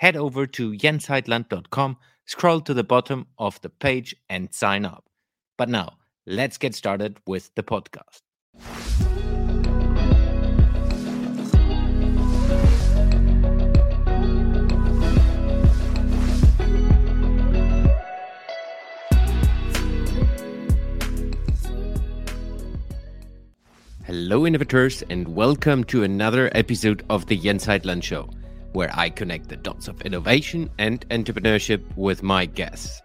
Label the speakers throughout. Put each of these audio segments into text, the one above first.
Speaker 1: head over to jensheitland.com, scroll to the bottom of the page, and sign up. But now, let's get started with the podcast. Hello, innovators, and welcome to another episode of the Jens Heitland Show where I connect the dots of innovation and entrepreneurship with my guests.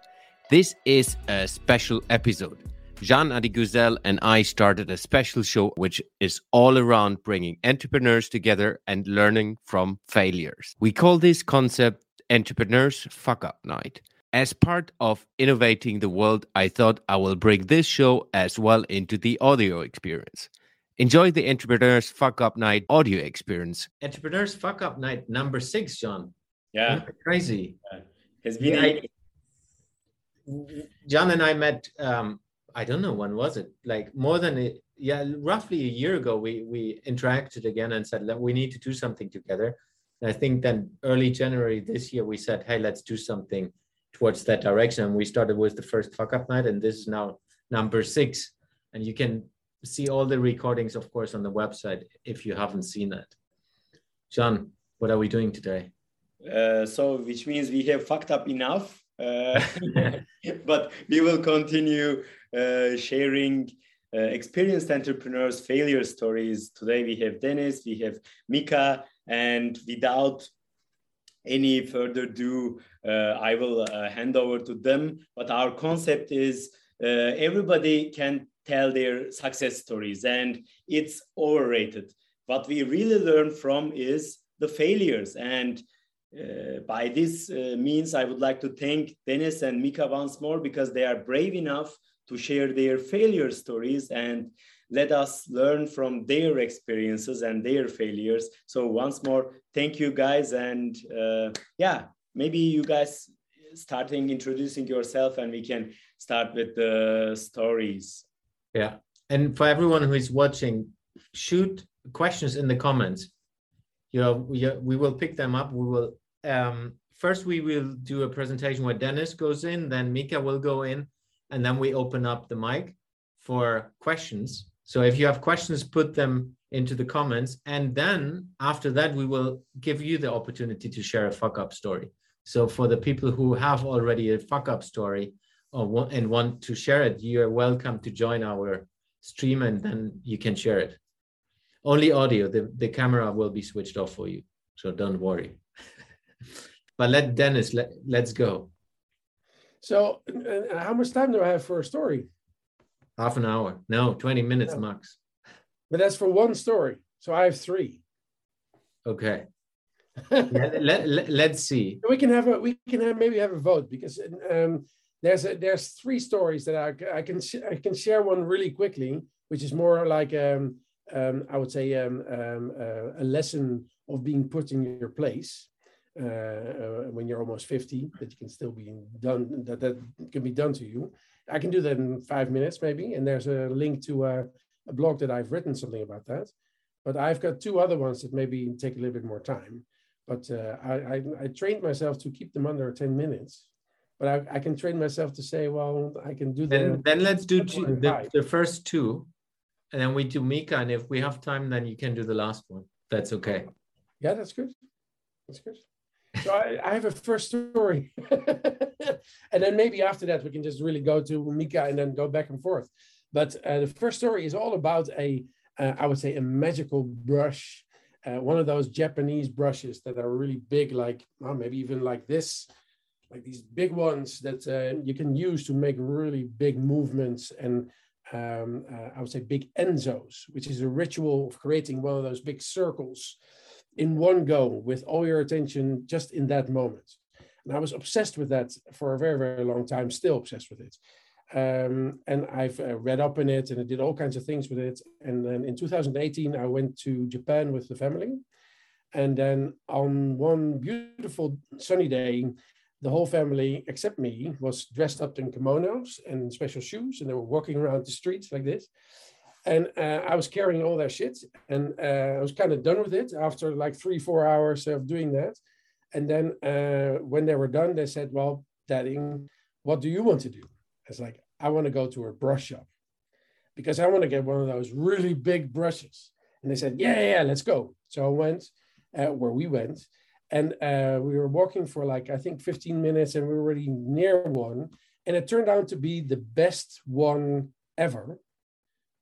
Speaker 1: This is a special episode. Can Adiguzel and I started a special show which is all around bringing entrepreneurs together and learning from failures. We call this concept Entrepreneurs Fuck Up Night. As part of innovating the world, I thought I will bring this show as well into the audio experience. Enjoy the Entrepreneurs Fuck Up Night audio experience. Entrepreneurs Fuck Up Night number six, Can.
Speaker 2: Yeah.
Speaker 1: Crazy.
Speaker 2: Yeah. It's been yeah,
Speaker 1: Can and I met um, I don't know when was it? Like more than a, yeah, roughly a year ago we we interacted again and said that we need to do something together. And I think then early January this year we said, hey, let's do something towards that direction. And we started with the first fuck up night, and this is now number six. And you can see all the recordings, of course, on the website if you haven't seen it. Can, what are we doing today?
Speaker 2: Uh, so, which means we have fucked up enough, uh, but we will continue uh, sharing uh, experienced entrepreneurs' failure stories. Today we have Dennis, we have Mika, and without any further ado, uh, I will uh, hand over to them. But our concept is everybody can tell their success stories and it's overrated. What we really learn from is the failures and uh, by this uh, means i would like to thank dennis and mika once more because they are brave enough to share their failure stories and let us learn from their experiences and their failures. So once more thank you guys and uh, yeah maybe you guys starting introducing yourself and we can start with the stories
Speaker 1: yeah. And for everyone who is watching, shoot questions in the comments. You know, we, we will pick them up. We will um, first we will do a presentation where Dennis goes in, then Mika will go in, and then we open up the mic for questions. So if you have questions, put them into the comments. And then after that, we will give you the opportunity to share a fuck up story. So for the people who have already a fuck up story, or and want to share it, you're welcome to join our stream and then you can share it. Only audio, the, the camera will be switched off for you. So don't worry. but let Dennis, let, let's go.
Speaker 3: So, how much time do I have for a story?
Speaker 1: Half an hour. No, 20 minutes no. max.
Speaker 3: But that's for one story. So I have three.
Speaker 1: Okay. let, let, let, let's see.
Speaker 3: We can have a we can have maybe have a vote because um, there's a, there's three stories that I, I can I can share one really quickly, which is more like um, um, I would say um, um, uh, a lesson of being put in your place uh, uh, when you're almost 50 that you can still be done that that can be done to you. I can do that in five minutes maybe, and there's a link to a, a blog that I've written something about that. But I've got two other ones that maybe take a little bit more time. But uh, I, I, I trained myself to keep them under 10 minutes but I, I can train myself to say, well, I can do
Speaker 1: that. Then, then let's do two, the, the first two, and then we do Mika. And if we have time, then you can do the last one. That's okay.
Speaker 3: Yeah, that's good. That's good. So I, I have a first story, and then maybe after that we can just really go to Mika and then go back and forth. But uh, the first story is all about a, uh, I would say, a magical brush, uh, one of those Japanese brushes that are really big, like well, maybe even like this, like these big ones that uh, you can use to make really big movements and um, uh, I would say big ensos, which is a ritual of creating one of those big circles in one go with all your attention just in that moment. And I was obsessed with that for a very, very long time, still obsessed with it. Um, and I've uh, read up in it and I did all kinds of things with it. And then in 2018, I went to Japan with the family. And then on one beautiful sunny day, the whole family, except me, was dressed up in kimonos and special shoes, and they were walking around the streets like this. And uh, I was carrying all their shit, and uh, I was kind of done with it after like three, four hours of doing that. And then uh, when they were done, they said, "Well, Daddy, what do you want to do?" I was like, "I want to go to a brush shop because I want to get one of those really big brushes." And they said, "Yeah, yeah, let's go." So I went uh, where we went, and uh, we were walking for like I think 15 minutes, and we were already near one, and it turned out to be the best one ever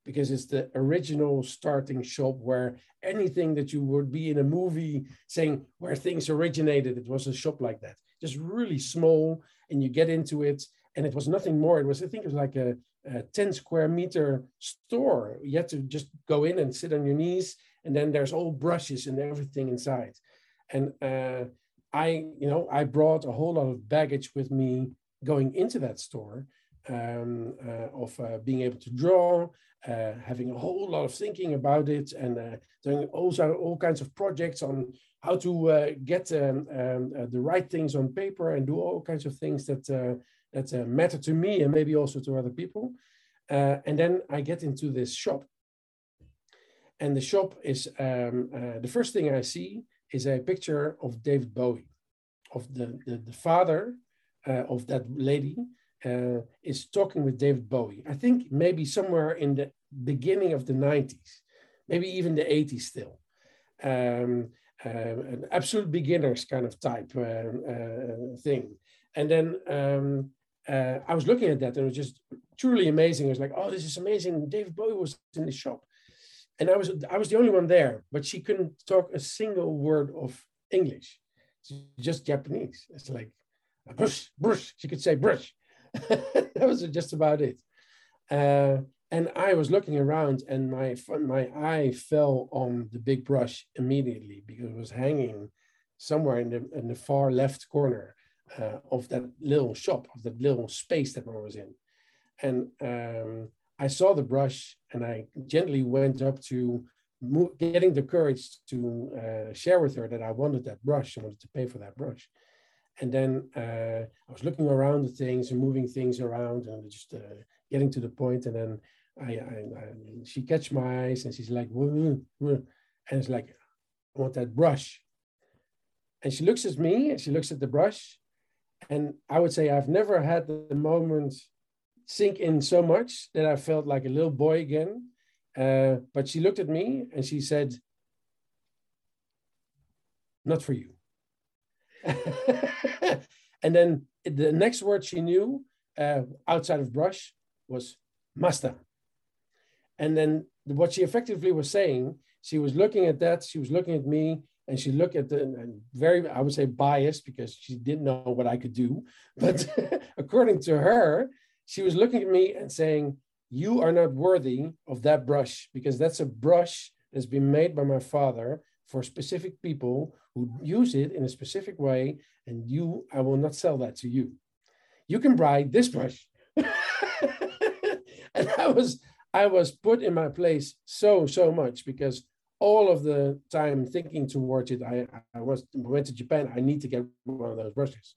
Speaker 3: because it's the original starting shop where anything that you would be in a movie saying where things originated, it was a shop like that, just really small, and you get into it, and it was nothing more. It was I think it was like a, a 10 square meter store. You had to just go in and sit on your knees, and then there's all brushes and everything inside. And uh, I, you know, I brought a whole lot of baggage with me going into that store um, uh, of uh, being able to draw, uh, having a whole lot of thinking about it, and uh, doing also all kinds of projects on how to uh, get um, um, uh, the right things on paper and do all kinds of things that that matter to me and maybe also to other people. and then I get into this shop, and the shop is um, the first thing I see is a picture of David Bowie, of the, the, the father uh, of that lady uh, is talking with David Bowie. I think maybe somewhere in the beginning of the 90s, maybe even the 80s still. Um, uh, an absolute beginners kind of type uh, uh thing. And then um, uh, I was looking at that and it was just truly amazing. I was like, oh, this is amazing. David Bowie was in the shop and I was I was the only one there, but she couldn't talk a single word of English, just Japanese. It's like brush, brush. She could say brush. that was just about it. Uh, and I was looking around, and my my eye fell on the big brush immediately because it was hanging somewhere in the in the far left corner uh, of that little shop, of that little space that I was in, and. Um, I saw the brush and I gently went up to move, getting the courage to uh, share with her that I wanted that brush. I wanted to pay for that brush. And then uh, I was looking around the things and moving things around and just uh, getting to the point. And then I, I, I she catch my eyes and she's like, and it's like, I want that brush. And she looks at me and she looks at the brush. And I would say I've never had the moment sink in so much that I felt like a little boy again. Uh, but she looked at me and she said, Not for you. and then the next word she knew uh, outside of brush was master. And then what she effectively was saying, she was looking at that, she was looking at me, and she looked at the very, I would say, biased because she didn't know what I could do. But according to her, she was looking at me and saying, You are not worthy of that brush because that's a brush that's been made by my father for specific people who use it in a specific way. And you, I will not sell that to you. You can buy this brush. and I was, I was put in my place so, so much because all of the time thinking towards it, I, I was went to Japan. I need to get one of those brushes.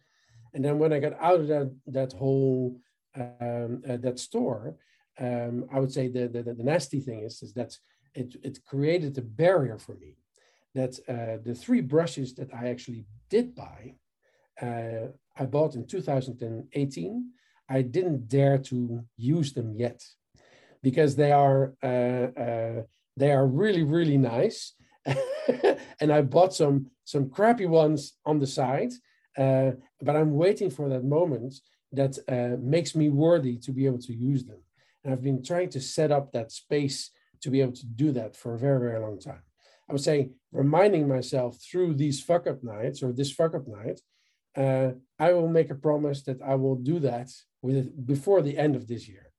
Speaker 3: And then when I got out of that, that whole um, uh, that store, um, I would say the, the, the, nasty thing is, is that it, it created a barrier for me that uh, the three brushes that I actually did buy, uh, I bought in 2018. I didn't dare to use them yet because they are uh, uh they are really really nice, and I bought some some crappy ones on the side. Uh, but I'm waiting for that moment that uh, makes me worthy to be able to use them. And I've been trying to set up that space to be able to do that for a very, very long time. I would say reminding myself through these fuck up nights or this fuck up night, uh, I will make a promise that I will do that with before the end of this year,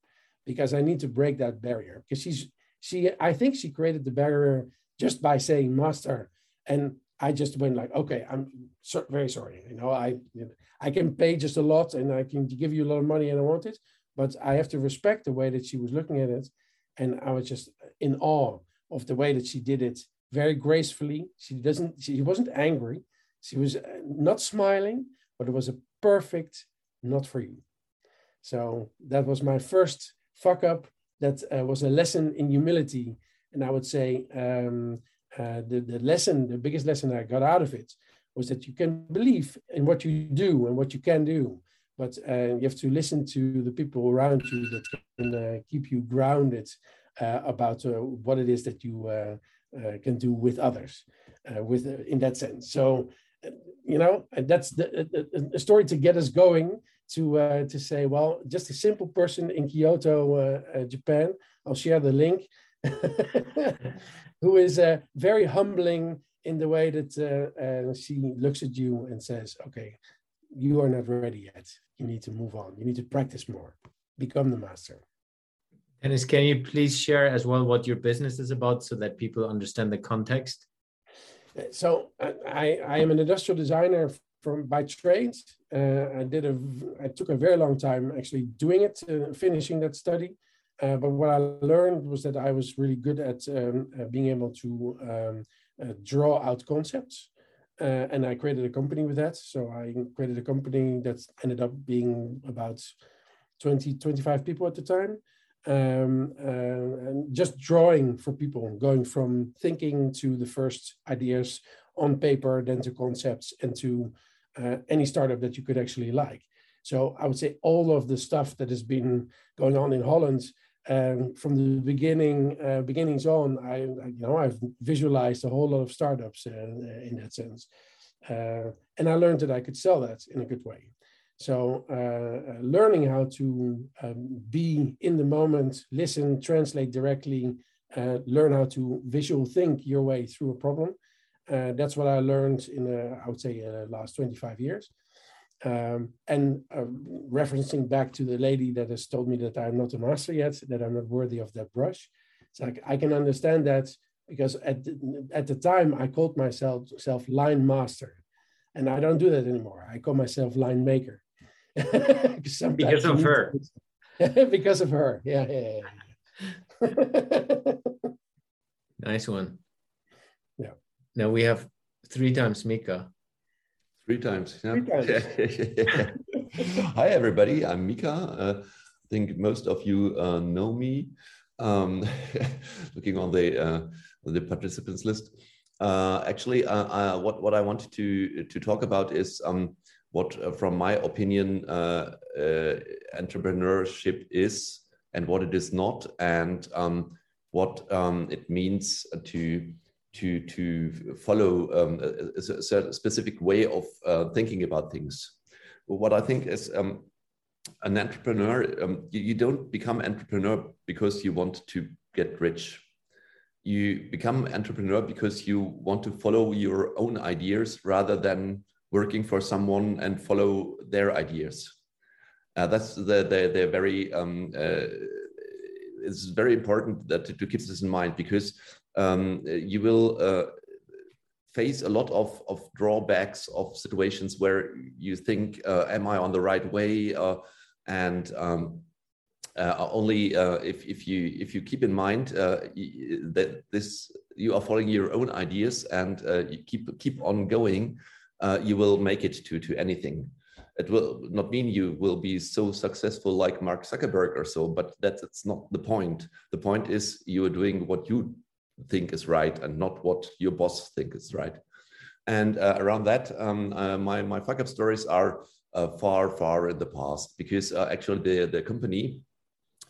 Speaker 3: because I need to break that barrier. Because she's she, I think she created the barrier just by saying master, and I just went like, okay, I'm so, very sorry. You know, I you know, I can pay just a lot and I can give you a lot of money and I want it, but I have to respect the way that she was looking at it, and I was just in awe of the way that she did it very gracefully. She doesn't. She wasn't angry. She was uh, not smiling, but it was a perfect not for you. So that was my first fuck up. That uh, was a lesson in humility, and I would say um, uh, the the lesson, the biggest lesson I got out of it, was that you can believe in what you do and what you can do, but uh, you have to listen to the people around you that can uh, keep you grounded uh, about uh, what it is that you can do with others, with in that sense. So, you know, that's the, a story to get us going to to say, well, just a simple person in Kyoto, Japan. I'll share the link, who is very humbling in the way that she looks at you and says, "Okay, you are not ready yet. You need to move on. You need to practice more, become the master."
Speaker 1: Dennis, can you please share as well what your business is about so that people understand the context?
Speaker 3: So I, I am an industrial designer from by trade. Uh, I did a I took a very long time actually doing it, uh, finishing that study. Uh, but what I learned was that I was really good at um, uh, being able to um, uh, draw out concepts. Uh, and I created a company with that. So I created a company that ended up being about 20, 25 people at the time um, uh, and just drawing for people, going from thinking to the first ideas on paper, then to concepts, and to uh, any startup that you could actually like. So I would say all of the stuff that has been going on in Holland um, from the beginning, uh, beginnings on, I, you know I've visualized a whole lot of startups uh, in that sense, uh, and I learned that I could sell that in a good way. So uh, uh, learning how to um, be in the moment, listen, translate directly, uh, learn how to visual think your way through a problem. Uh, that's what I learned in, uh, I would say, uh, last 25 years. Um, and referencing back to the lady that has told me that I'm not a master yet, that I'm not worthy of that brush. It's like I can understand that because at the, at the time I called myself self line master, and I don't do that anymore. I call myself line maker
Speaker 1: because of her.
Speaker 3: because of her. Yeah, yeah,
Speaker 1: yeah. nice one.
Speaker 3: Yeah.
Speaker 1: Now we have three times Mika.
Speaker 4: Three times. Yeah.
Speaker 3: Three times.
Speaker 4: Hi, everybody. I'm Mika. Uh, I think most of you uh, know me. Um, looking on the uh, the participants list. Uh, actually, uh, uh, what what I wanted to to talk about is um, what, uh, from my opinion, uh, uh, entrepreneurship is and what it is not, and um, what um, it means to to to follow um, a, a, specific way of uh, thinking about things. What I think is um, an entrepreneur, um, you, you, don't become entrepreneur because you want to get rich. You become entrepreneur because you want to follow your own ideas rather than working for someone and follow their ideas. Uh, that's the, the, the very, um, uh, it's very important that to, to, keep this in mind because um, you will uh, face a lot of, of drawbacks of situations where you think, uh, am I on the right way? Uh, and um, uh, only uh, if, if you if you keep in mind uh, that this you are following your own ideas and you keep keep on going you will make it to to anything. It will not mean you will be so successful like Mark Zuckerberg or so, but that's, that's not the point. The point is you are doing what you think is right and not what your boss think is right. And uh, around that, um, uh, my my fuck up stories are uh, far far in the past because uh, actually the the company,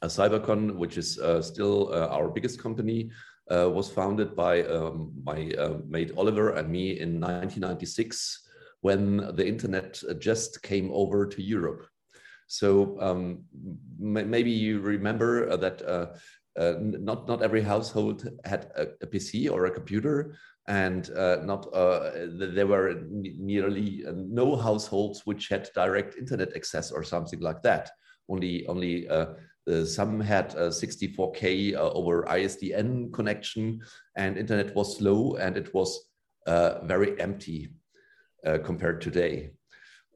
Speaker 4: uh, Cybercon, which is uh, still our biggest company, was founded by um, my mate Oliver and me in 1996 when the internet just came over to Europe. So um, maybe you remember that uh, uh, not not every household had a, a PC or a computer, and uh, not uh, there were nearly no households which had direct internet access or something like that. Only only uh, some had a 64K uh, over ISDN connection, and internet was slow, and it was uh, very empty uh, compared today.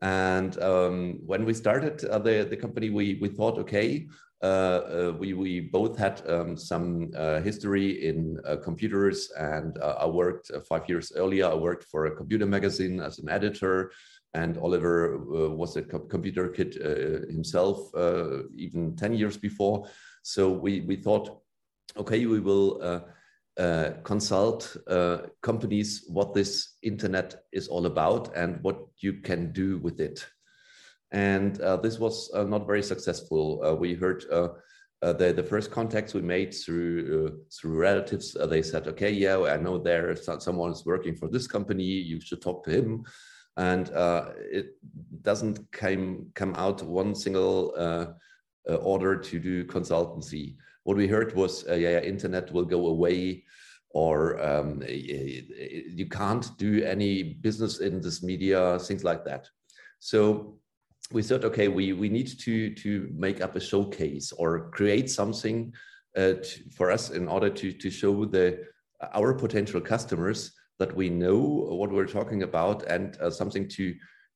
Speaker 4: And um, when we started uh, the, the company, we, we thought, okay, uh, uh, we, we both had um, some uh, history in computers and I worked five years earlier, I worked for a computer magazine as an editor and Oliver was a co computer kid himself even 10 years before. So we, we thought, okay, we will uh, consult uh, companies what this internet is all about and what you can do with it. And uh, this was uh, not very successful. Uh, we heard uh, the, the first contacts we made through through relatives. they said, "Okay, yeah, I know there someone is working for this company. You should talk to him." And it doesn't come come out one single order to do consultancy what we heard was, uh, yeah, internet will go away, or um, you can't do any business in this media, things like that. So we thought, okay, we we need to to make up a showcase or create something uh, to, for us in order to to show the our potential customers that we know what we're talking about and uh, something to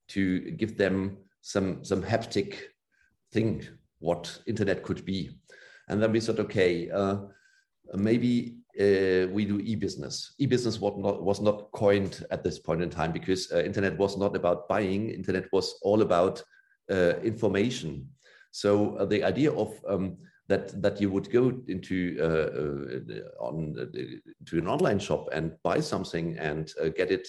Speaker 4: to give them some some haptic thing what internet could be and then we said, okay, uh, maybe uh, we do e-business. E-business was not, was not coined at this point in time because uh, internet was not about buying. Internet was all about uh, information. So uh, the idea of um, that that you would go into uh, on to an online shop and buy something and get it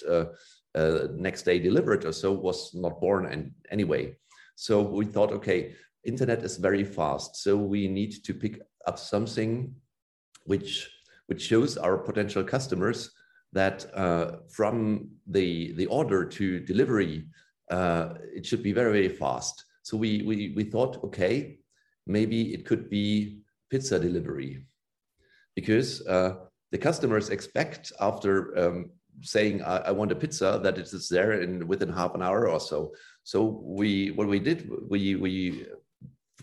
Speaker 4: next day delivered or so was not born and anyway. So we thought, okay, internet is very fast. So we need to pick up something which which shows our potential customers that uh, from the the order to delivery, uh, it should be very very fast. So we we we thought, okay, maybe it could be pizza delivery, because uh, the customers expect after um, saying I, I, want a pizza that it is there in within half an hour or so. So we what we did we we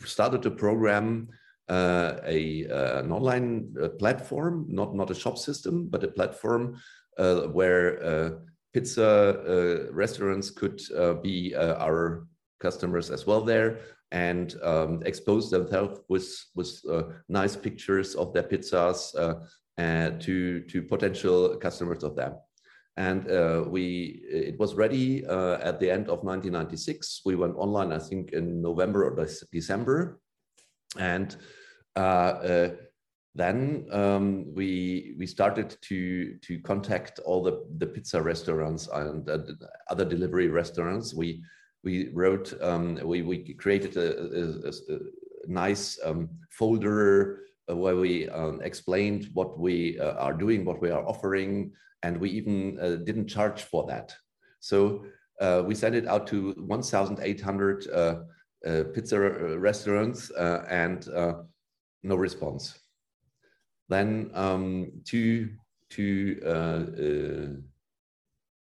Speaker 4: started to program uh, a, uh, an online uh, platform, not, not a shop system, but a platform uh, where uh, pizza restaurants could be our customers as well there and um, expose themselves with, with nice pictures of their pizzas to, to potential customers of them and uh, we it was ready uh, at the end of 1996 we went online i think in november or december. And uh, uh, then um, we we started to to contact all the the pizza restaurants and uh, other delivery restaurants. We we wrote um, we we created a, a, a nice um, folder where we um, explained what we are doing what we are offering and we even uh, didn't charge for that. So uh, we sent it out to 1,800 uh, uh, pizza restaurants uh, and no response. Then um, two, two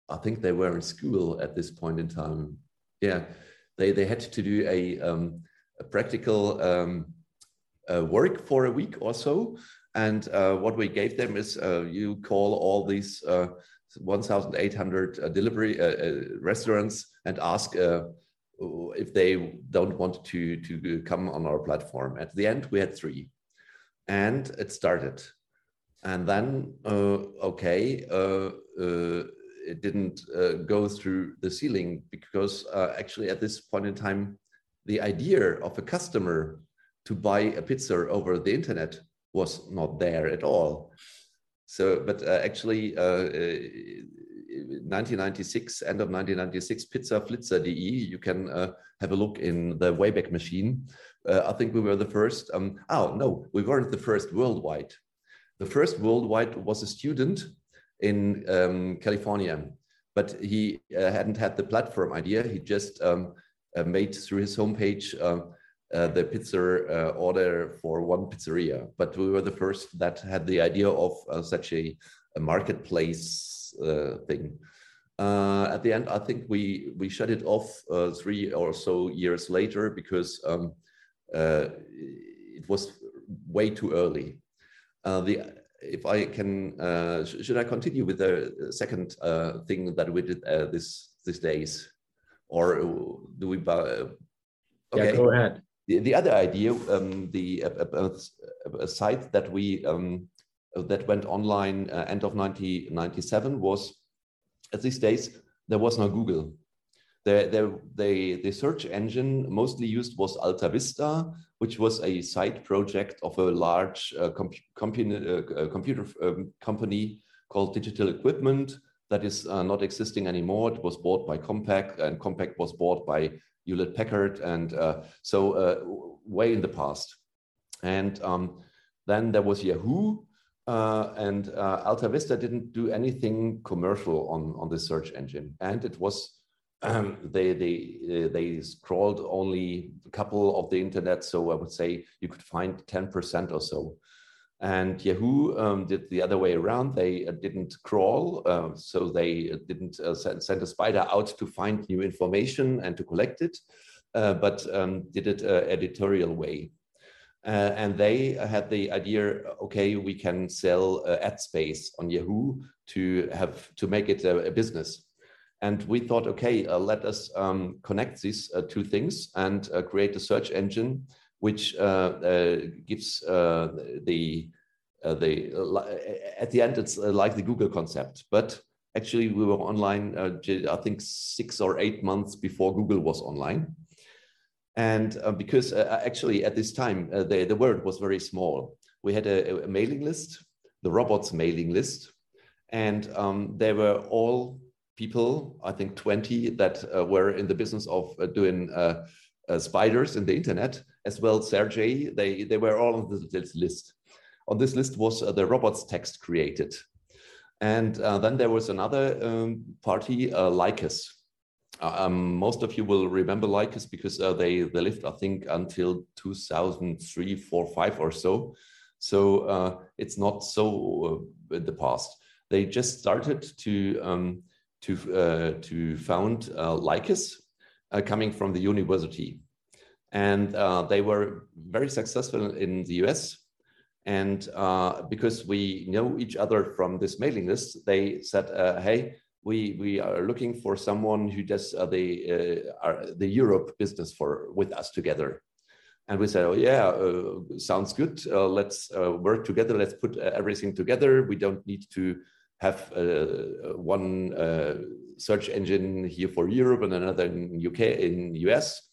Speaker 4: I think they were in school at this point in time. Yeah, they, they had to do a, um, a practical um, uh, work for a week or so. And uh, what we gave them is uh, you call all these uh, 1,800 uh, delivery uh, restaurants and ask if they don't want to, to come on our platform. At the end, we had three. And it started. And then, okay, it didn't go through the ceiling because actually at this point in time, the idea of a customer to buy a pizza over the internet was not there at all. So, but uh, actually, uh, 1996, uh, end of 1996, Pizza Flitzer.de, you can uh, have a look in the Wayback Machine. Uh, I think we were the first. Um, oh, no, we weren't the first worldwide. The first worldwide was a student in um, California, but he hadn't had the platform idea. He just um, made through his homepage uh, the pizza uh, order for one pizzeria, but we were the first that had the idea of uh, such a, a marketplace uh, thing. Uh, at the end, I think we we shut it off uh, three or so years later because um, it was way too early. the if I can, uh, sh should I continue with the second uh, thing that we did uh, this these days, or do we?
Speaker 1: okay. Yeah, go ahead.
Speaker 4: The, the other idea, um, the a, site that we um, that went online uh, end of 1997 was at these days there was no Google. The, the, the, the search engine mostly used was Alta Vista, which was a side project of a large uh, comp uh, computer um, company called Digital Equipment that is uh, not existing anymore. It was bought by Compaq, and Compaq was bought by Hewlett Packard, and uh, so uh, way in the past. And um, then there was Yahoo, uh, and uh, Alta Vista didn't do anything commercial on, on the search engine. And it was, um, they, they, uh, they scrolled only a couple of the internet. So I would say you could find 10% or so. And Yahoo um, did the other way around. They uh, didn't crawl, uh, so they didn't uh, send, send, a spider out to find new information and to collect it, but um, did it editorial way. Uh, and they had the idea, okay, we can sell uh, ad space on Yahoo to have to make it a, a business. And we thought, okay, uh, let us um, connect these uh, two things and uh, create a search engine which uh, gives the the at the end it's like the Google concept, but actually we were online I think six or eight months before Google was online. And uh, because uh, actually at this time, uh, the, the word was very small. We had a, a mailing list, the robots mailing list, and um, they were all people, I think 20, that uh, were in the business of uh, doing uh, spiders in the internet, as well Sergey, they, they were all on this list. On this list was the robots text created. And then there was another um, party, uh, Lycos, um, most of you will remember Lycos because uh, they they lived, I think, until 2003, 4, 5 or so. So uh, it's not so uh, in the past. They just started to um, to uh, to found uh, Lycos, uh, coming from the university, and they were very successful in the US. And because we know each other from this mailing list, they said, "Hey." we we are looking for someone who does uh, the uh, the Europe business for with us together. And we said, oh yeah, uh, sounds good. Uh, let's uh, work together. Let's put uh, everything together. We don't need to have one search engine here for Europe and another in UK in US.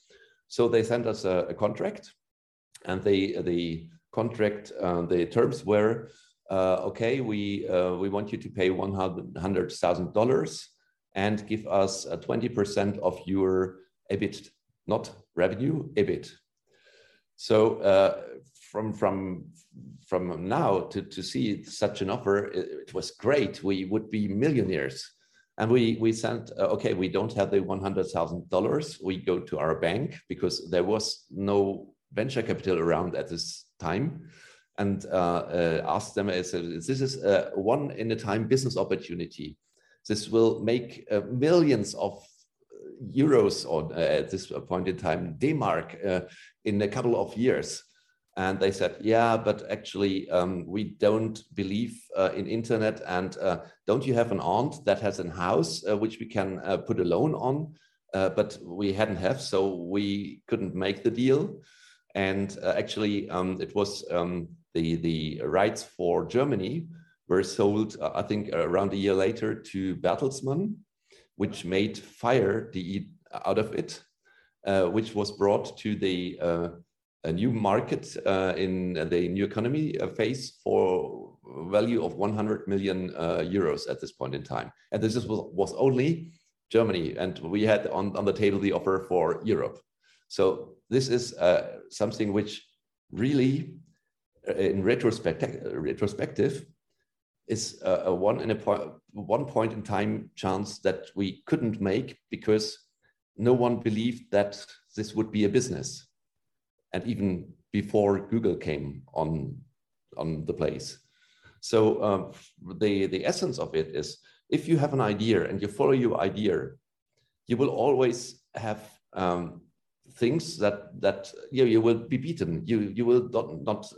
Speaker 4: So they sent us a, a contract, and they the contract the terms were uh, okay, we, uh, we want you to pay $100,000 and give us 20% of your EBIT, not revenue, EBIT. So uh, from, from, from now to, to see such an offer, it, it was great. We would be millionaires. And we, we sent, uh, okay, we don't have the $100,000. We go to our bank because there was no venture capital around at this time and uh, uh, ask them, this is a one in a time business opportunity. This will make uh, millions of euros or at this point in time, D-mark in a couple of years. And they said, yeah, but actually um, we don't believe uh, in internet. And uh, don't you have an aunt that has a house uh, which we can put a loan on? but we hadn't have, so we couldn't make the deal. And actually, um, it was um, the, the rights for Germany were sold, uh, I think, around a year later to Bertelsmann, which made fire the out of it, uh, which was brought to the uh, a new market uh, in the new economy uh, phase for value of 100 million uh, euros at this point in time. And this was, was only Germany, and we had on, on the table the offer for Europe. So this is something which really uh, in retrospect, retrospective is a, a one in a point one point in time chance that we couldn't make because no one believed that this would be a business and even before google came on on the place so um, the the essence of it is if you have an idea and you follow your idea you will always have um, things that that you, you will be beaten. You you will not, not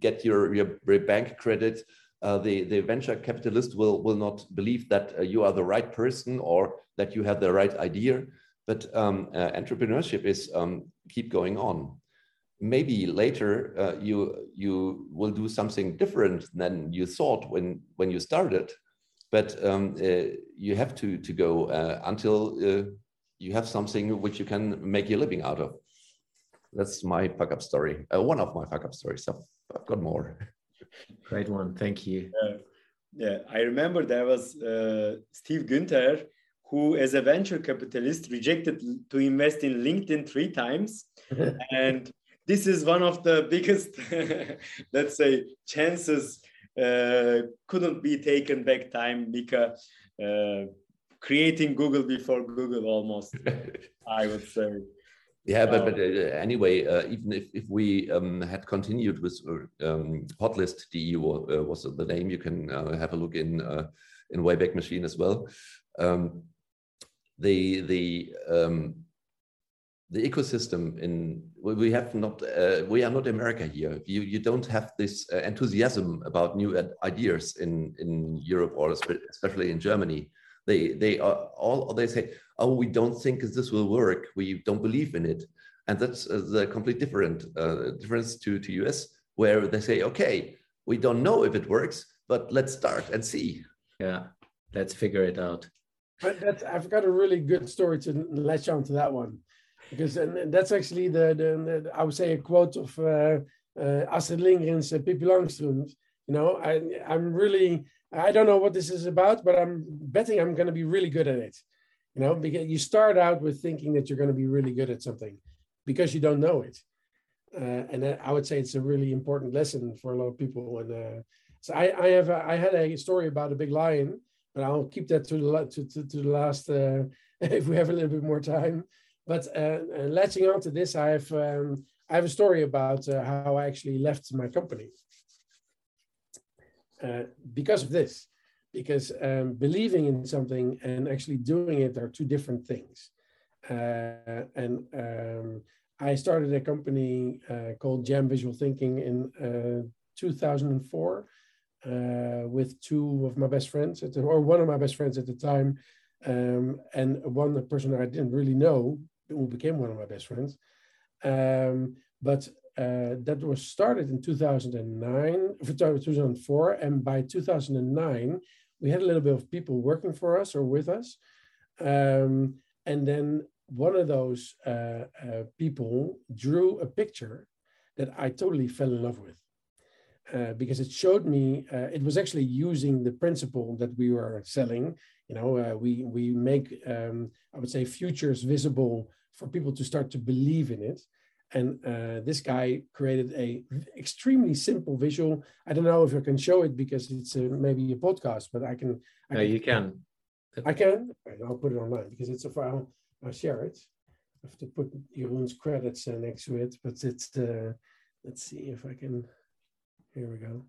Speaker 4: get your, your bank credit uh, the, the venture capitalist will, will not believe that uh, you are the right person or that you have the right idea. But um, uh, entrepreneurship is um, keep going on. Maybe later uh, you, you will do something different than you thought when, when you started. But um, uh, you have to, to go uh, until you have something which you can make your living out of. That's my fuck up story. one of my fuck up stories. So i've got more.
Speaker 1: Great one. Thank you.
Speaker 2: Uh, yeah, I remember there was uh, Steve Günther, who, as a venture capitalist, rejected to invest in LinkedIn three times. and this is one of the biggest, let's say, chances uh, couldn't be taken back time because uh, creating Google before Google almost, I would say.
Speaker 4: Yeah, but, but uh, anyway, uh, even if, if we um, had continued with uh, um, Hotlist DE uh, was the name, you can uh, have a look in uh, in Wayback Machine as well. Um, the the um, the ecosystem in we have not we are not America here. You you don't have this enthusiasm about new ideas in in Europe or especially in Germany. They they are all they say, oh, we don't think this will work. We don't believe in it, and that's uh, the complete different uh, difference to to US, where they say, okay, we don't know if it works, but let's start and see.
Speaker 1: Yeah, let's figure it out.
Speaker 3: But that's, I've got a really good story to latch on to that one, because and that's actually the, the, the I would say a quote of uh, uh, Astrid Lindgren's uh, Pippi. You know, I I'm really I don't know what this is about, but I'm betting I'm going to be really good at it. You know, because you start out with thinking that you're going to be really good at something because you don't know it. Uh, and I would say it's a really important lesson for a lot of people. And uh, so I, I have a, I had a story about a big lion, but I'll keep that to the to, to, to the last uh, if we have a little bit more time. But uh, latching on to this, I have um, I have a story about uh, how I actually left my company. Uh, because of this, because um, believing in something and actually doing it are two different things. Uh, and um, I started a company uh, called Jam Visual Thinking in uh, 2004 uh, with two of my best friends, the, or one of my best friends at the time, um, and one person I didn't really know who became one of my best friends. Um, but uh, that was started in 2009, 2004, and by 2009, we had a little bit of people working for us or with us. Um, and then one of those uh, uh, people drew a picture that I totally fell in love with. Uh, because it showed me uh, it was actually using the principle that we were selling. You know, uh, we we make um, I would say futures visible for people to start to believe in it and uh, this guy created a extremely simple visual. I don't know if I can show it because it's a, maybe a podcast, but I can.
Speaker 1: I no, can, you can.
Speaker 3: I can. I'll put it online because it's a file. I'll share it. I have to put Jeroen's credits uh, next to it, but it's. Uh, let's see if I can. Here we go.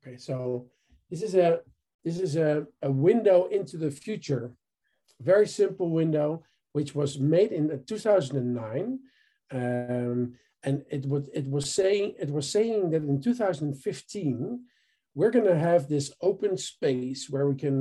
Speaker 3: Okay, so this is a this is a, a window into the future. Very simple window, which was made in 2009 um, and it would it was saying it was saying that in 2015 we're going to have this open space where we can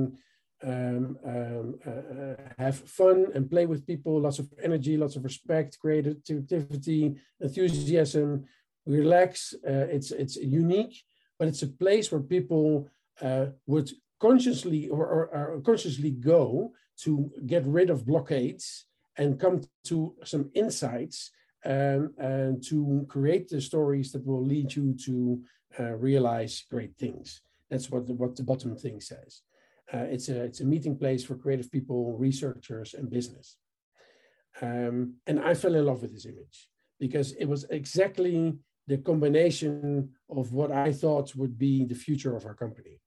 Speaker 3: um, um, uh, uh, have fun and play with people, lots of energy, lots of respect, creativity, enthusiasm, relax. Uh, it's it's unique, but it's a place where people uh, would consciously or, or, or, consciously go to get rid of blockades and come to some insights um, and to create the stories that will lead you to uh, realize great things. That's what the, what the bottom thing says. Uh, it's a it's a meeting place for creative people, researchers, and business. Um, and I fell in love with this image because it was exactly the combination of what I thought would be the future of our company.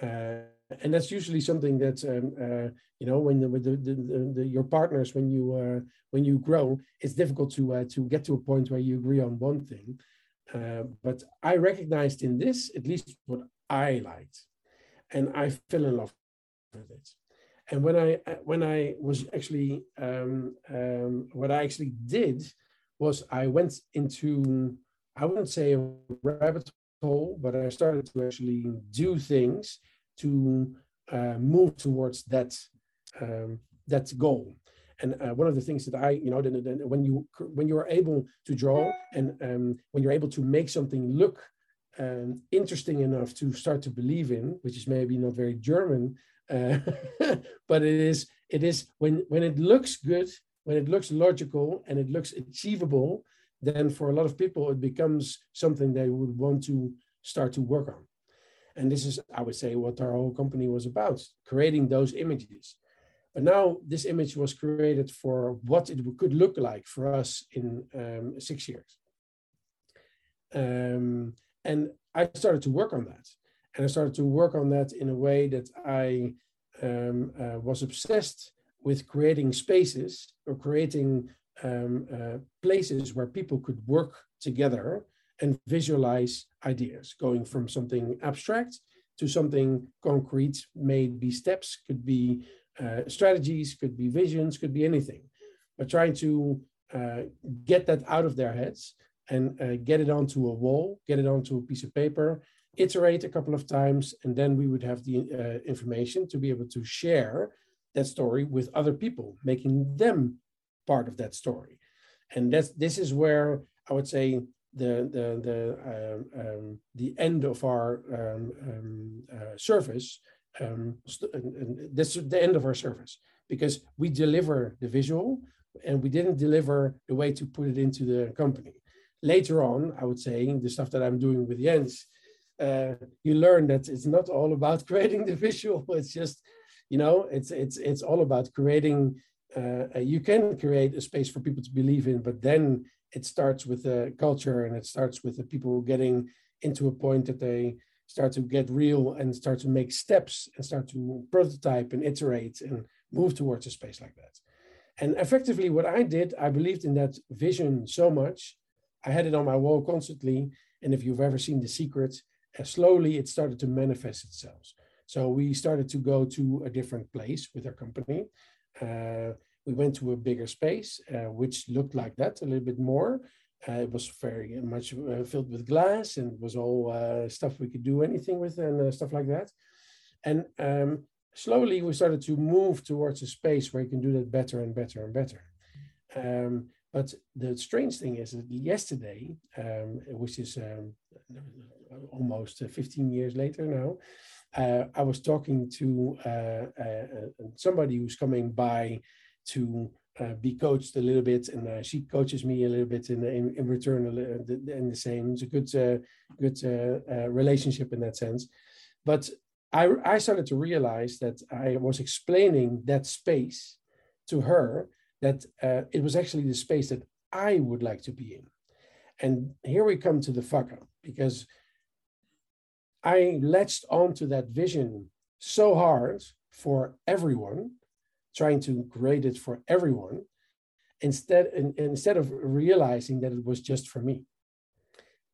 Speaker 3: Uh, and that's usually something that um, uh, you know when the, with the, the, the, your partners when you uh, when you grow it's difficult to uh, to get to a point where you agree on one thing. Uh, but i recognized in this at least what i liked and i fell in love with it. And when i uh, when i was actually um, um, what i actually did was i went into i wouldn't say a rabbit hole, but I started to actually do things to uh, move towards that um, that goal. And uh, one of the things that I, you know, then, then when you when you are able to draw and um, when you're able to make something look um, interesting enough to start to believe in, which is maybe not very German, uh, but it is it is when when it looks good, when it looks logical and it looks achievable, then for a lot of people it becomes something they would want to start to work on. And this is, I would say, what our whole company was about, creating those images. But now this image was created for what it could look like for us in um, six years. Um, and I started to work on that. And I started to work on that in a way that I um, uh, was obsessed with creating spaces or creating um, uh, places where people could work together and visualize ideas, going from something abstract to something concrete, maybe steps, could be uh, strategies, could be visions, could be anything. But trying to uh, get that out of their heads and uh, get it onto a wall, get it onto a piece of paper, iterate a couple of times, and then we would have the uh, information to be able to share that story with other people, making them part of that story. And that's this is where I would say the the the um, um, the end of our um, um uh, service. Um, this is the end of our service because we deliver the visual and we didn't deliver the way to put it into the company. Later on, I would say the stuff that I'm doing with Jens, uh, you learn that it's not all about creating the visual. It's just, you know, it's it's it's all about creating. Uh, you can create a space for people to believe in, but then it starts with the culture and it starts with the people getting into a point that they start to get real and start to make steps and start to prototype and iterate and move towards a space like that. And effectively, what I did, I believed in that vision so much. I had it on my wall constantly. And if you've ever seen The Secret, uh, slowly it started to manifest itself. So we started to go to a different place with our company. Uh, we went to a bigger space, uh, which looked like that a little bit more. Uh, it was very much uh, filled with glass and was all uh, stuff we could do anything with and uh, stuff like that. And um, slowly we started to move towards a space where you can do that better and better and better. Um, but the strange thing is that yesterday, um, which is um, almost 15 years later now, uh, I was talking to somebody who's coming by to uh, be coached a little bit, and uh, she coaches me a little bit in in, in return, in the same. It's a good uh, good uh, uh, relationship in that sense. But I I started to realize that I was explaining that space to her that uh, it was actually the space that I would like to be in. And here we come to the fuck up because I latched onto that vision so hard for everyone trying to create it for everyone instead in, instead of realizing that it was just for me.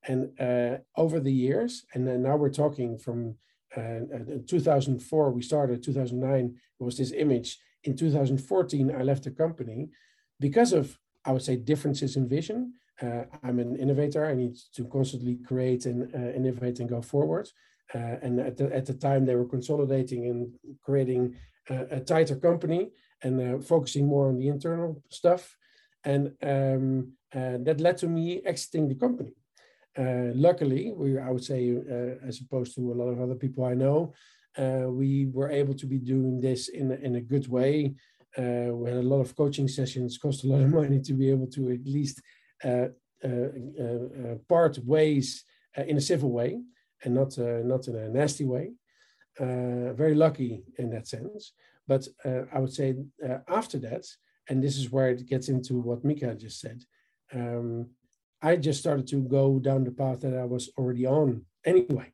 Speaker 3: And uh, over the years and now we're talking from uh, 2004 we started 2009 was this image. In 2014 i left the company because of i would say differences in vision. Uh, i'm an innovator. I need to constantly create and uh, innovate and go forward. Uh, and at the, at the time they were consolidating and creating a tighter company and uh, focusing more on the internal stuff. And um, uh, that led to me exiting the company. Uh, luckily, we, I would say, uh, as opposed to a lot of other people I know, uh, we were able to be doing this in, in a good way. Uh, we had a lot of coaching sessions, cost a lot of money to be able to at least part ways in a civil way and not, not in a nasty way uh, very lucky in that sense. But uh, I would say uh, after that, and this is where it gets into what Mika just said, um, I just started to go down the path that I was already on anyway,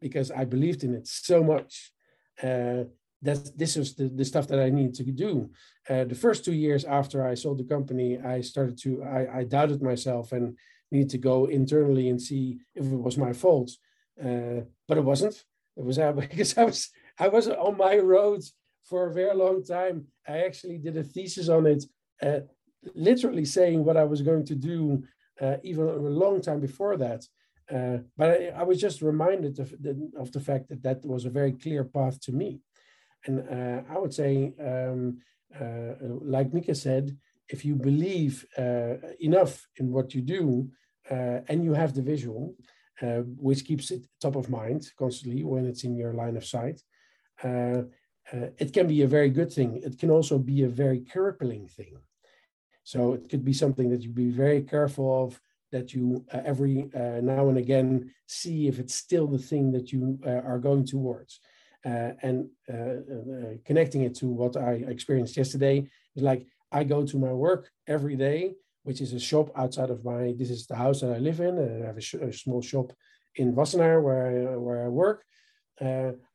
Speaker 3: because I believed in it so much. Uh, that this was the, the stuff that I needed to do. Uh, the first two years after I sold the company, I started to, I, I doubted myself and needed to go internally and see if it was my fault. Uh, but it wasn't. It was uh, because I was I was on my roads for a very long time. I actually did a thesis on it, uh, literally saying what I was going to do, uh, even a long time before that. Uh, but I, I, was just reminded of the, of the fact that that was a very clear path to me. And uh, I would say, um, uh, like Mika said, if you believe uh, enough in what you do and you have the visual, uh, which keeps it top of mind constantly when it's in your line of sight, it can be a very good thing. It can also be a very crippling thing. So it could be something that you be very careful of that you uh, every uh, now and again see if it's still the thing that you uh, are going towards. Uh, and uh, uh, connecting it to what I experienced yesterday is like I go to my work every day, which is a shop outside of my. This is the house that I live in, and I have a, sh- a small shop in Wassenaar where I, where I work.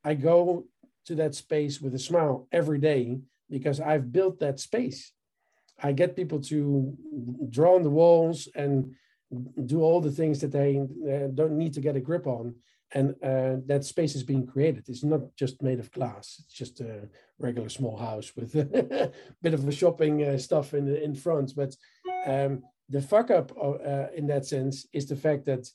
Speaker 3: I go to that space with a smile every day because I've built that space. I get people to draw on the walls and do all the things that they uh, don't need to get a grip on and uh, that space is being created. It's not just made of glass. It's just a regular small house with a bit of a shopping uh, stuff in in front. But um, the fuck up uh, in that sense is the fact that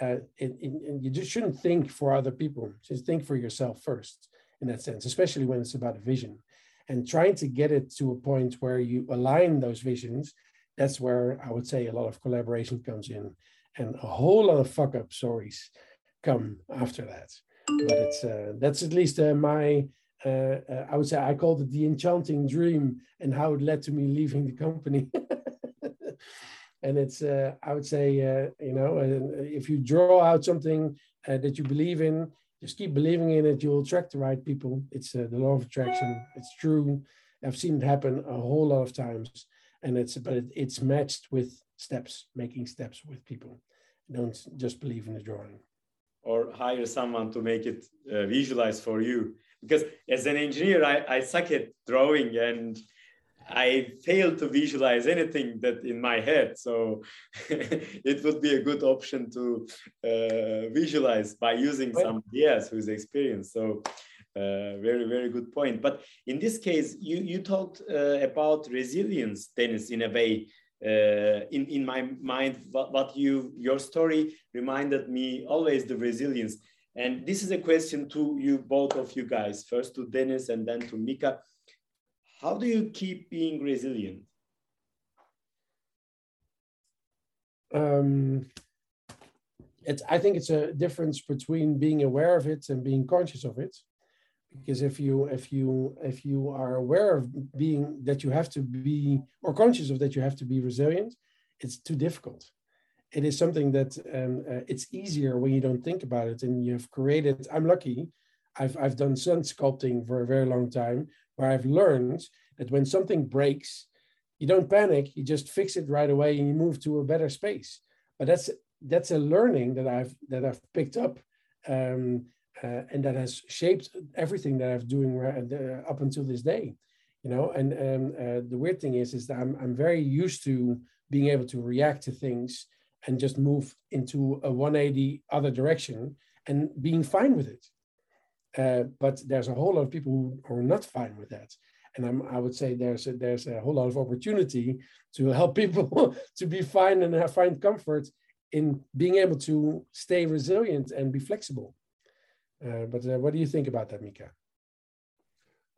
Speaker 3: uh, it, it, you just shouldn't think for other people. Just think for yourself first in that sense especially when it's about a vision. And trying to get it to a point where you align those visions that's where I would say a lot of collaboration comes in, and a whole lot of fuck up stories come after that. But it's uh, that's at least uh, my uh, uh I would say I called it the enchanting dream and how it led to me leaving the company. and it's uh, I would say uh, you know if you draw out something that you believe in, just keep believing in it. You'll attract the right people. It's the law of attraction. It's true. I've seen it happen a whole lot of times and it's but it, it's matched with steps making steps with people don't just believe in the drawing
Speaker 2: or hire someone to make it uh, visualize for you because as an engineer I, I suck at drawing and I fail to visualize anything that in my head. So it would be a good option to uh, visualize by using somebody else who's experienced. So uh, very very good point but in this case you you talked uh, about resilience dennis in a way uh, in in my mind what, what you your story reminded me always the resilience. And this is a question to you both of you guys. First to dennis and then to mika. How do you keep being resilient?
Speaker 3: Um, it's, I think it's a difference between being aware of it and being conscious of it because if you if you if you are aware of being that you have to be or conscious of that you have to be resilient it's too difficult. It is something that um, uh, it's easier when you don't think about it and you've created i'm lucky I've, I've done sand sculpting for a very long time where i've learned that when something breaks you don't panic you just fix it right away and you move to a better space. But that's that's a learning that i've that i've picked up um, uh, and that has shaped everything that I'm doing uh, up until this day. You know, and um, uh, the weird thing is, is that I'm I'm very used to being able to react to things and just move into a 180 other direction and being fine with it. Uh, but there's a whole lot of people who are not fine with that. And I'm, I would say there's a, there's a whole lot of opportunity to help people to be fine and find comfort in being able to stay resilient and be flexible. Uh, but uh, what do you think about that, Mika?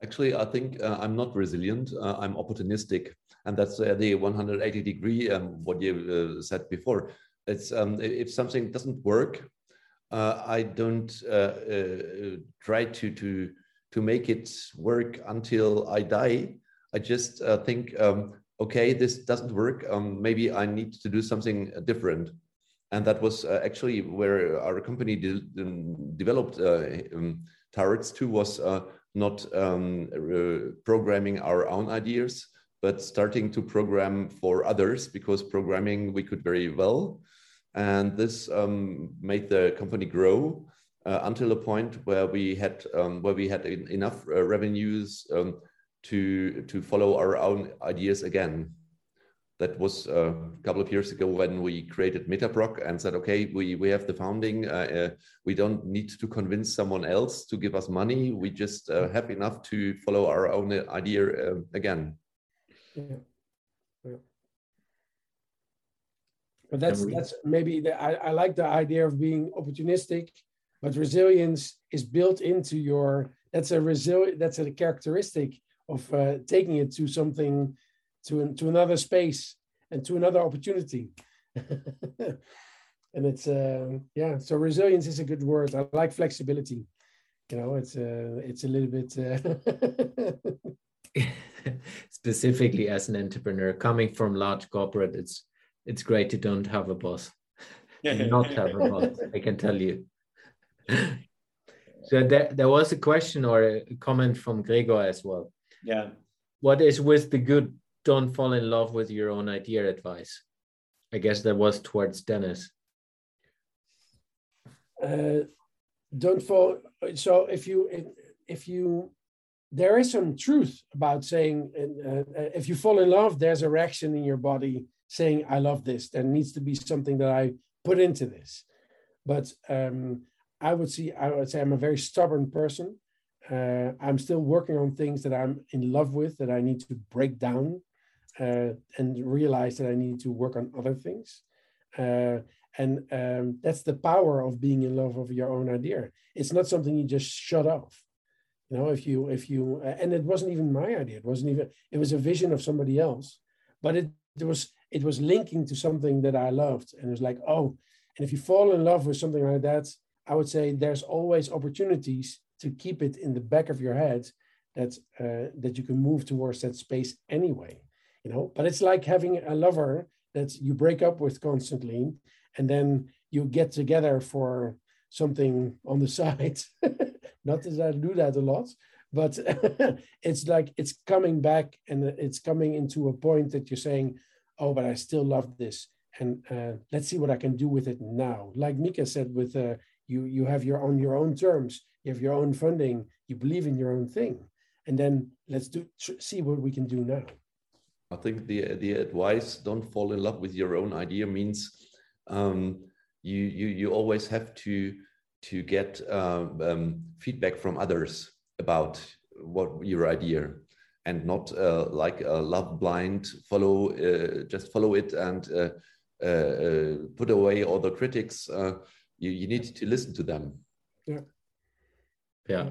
Speaker 4: Actually, I think uh, I'm not resilient. Uh, I'm opportunistic, and that's uh, the 180 degree. Um, what you uh, said before. It's um, if something doesn't work, I don't try to to to make it work until I die. I just think, um, okay, this doesn't work. Um, maybe I need to do something different and that was uh, actually where our company de um, developed uh, um, turrets too was uh, not um, programming our own ideas but starting to program for others because programming we could very well. And this um, made the company grow uh, until a point where we had um, where we had enough uh, revenues um, to to follow our own ideas again that was uh, a couple of years ago when we created Metaproc and said, okay, we, we have the founding. Uh, uh, we don't need to convince someone else to give us money. We just uh, have enough to follow our own idea uh, again.
Speaker 3: Yeah. yeah. But that's that's maybe the, I, I like the idea of being opportunistic, but resilience is built into your. That's a resil. That's a characteristic of uh, taking it to something, to to another space and to another opportunity. and it's uh, yeah. So resilience is a good word. I like flexibility. You know, it's uh, it's a little bit.
Speaker 1: Uh, Specifically, as an entrepreneur coming from large corporate, it's it's great to don't have a boss. not have a boss, I can tell you. so there, there was a question or a comment from Gregor as well.
Speaker 2: Yeah.
Speaker 1: What is with the good don't fall in love with your own idea advice? I guess that was towards Dennis.
Speaker 3: Uh, don't fall. So if you if you there is some truth about saying uh, if you fall in love, there's a reaction in your body saying, I love this. There needs to be something that I put into this. But um, I would see, I would say I'm a very stubborn person. Uh, I'm still working on things that I'm in love with that I need to break down uh, and realize that I need to work on other things. Uh, and um, that's the power of being in love with your own idea. It's not something you just shut off. You know, if you, if you, and it wasn't even my idea. It wasn't even, it was a vision of somebody else, but it, it was it was linking to something that I loved. And it was like, oh, and if you fall in love with something like that, I would say there's always opportunities to keep it in the back of your head that uh, that you can move towards that space anyway. You know, but it's like having a lover that you break up with constantly, and then you get together for something on the side. Not that I do that a lot, but it's like it's coming back and it's coming into a point that you're saying, oh, but I still love this. And uh, let's see what I can do with it now. Like Mika said, with uh, you, you have your on your own terms, you have your own funding, you believe in your own thing, and then let's do see what we can do now.
Speaker 4: I think the the advice don't fall in love with your own idea means um, you you you always have to to get uh, um, feedback from others about what your idea and not uh, like a love blind follow uh, just follow it and uh, uh, uh put away all the critics. Uh, you, you need to listen to them.
Speaker 3: Yeah.
Speaker 1: Yeah.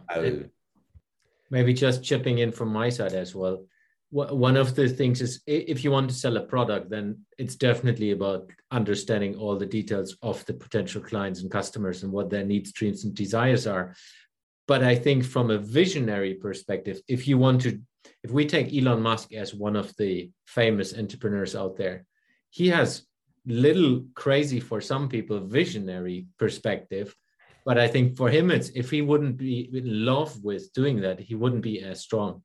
Speaker 1: Maybe just chipping in from my side as well one of the things is if you want to sell a product then it's definitely about understanding all the details of the potential clients and customers and what their needs dreams and desires are but i think from a visionary perspective if you want to if we take Elon Musk as one of the famous entrepreneurs out there, he has little crazy for some people visionary perspective. But I think for him, it's if he wouldn't be in love with doing that, he wouldn't be as strong.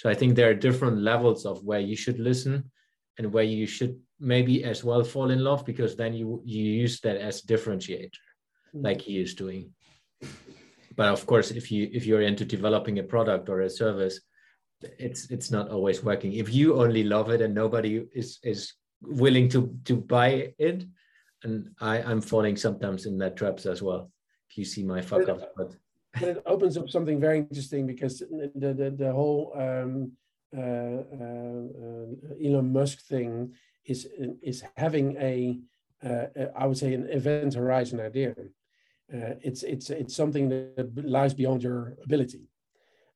Speaker 1: So I think there are different levels of where you should listen and where you should maybe as well fall in love because then you you use that as differentiator, mm-hmm. like he is doing. But of course, if you if you're into developing a product or a service, it's it's not always working if you only love it and nobody is is willing to to buy it and i i'm falling sometimes in that traps as well if you see my fuck up but
Speaker 3: it opens up something very interesting because the the, the whole um, uh, uh, Elon Musk thing is is having a uh, I would say an event horizon idea. Uh, it's it's it's something that lies beyond your ability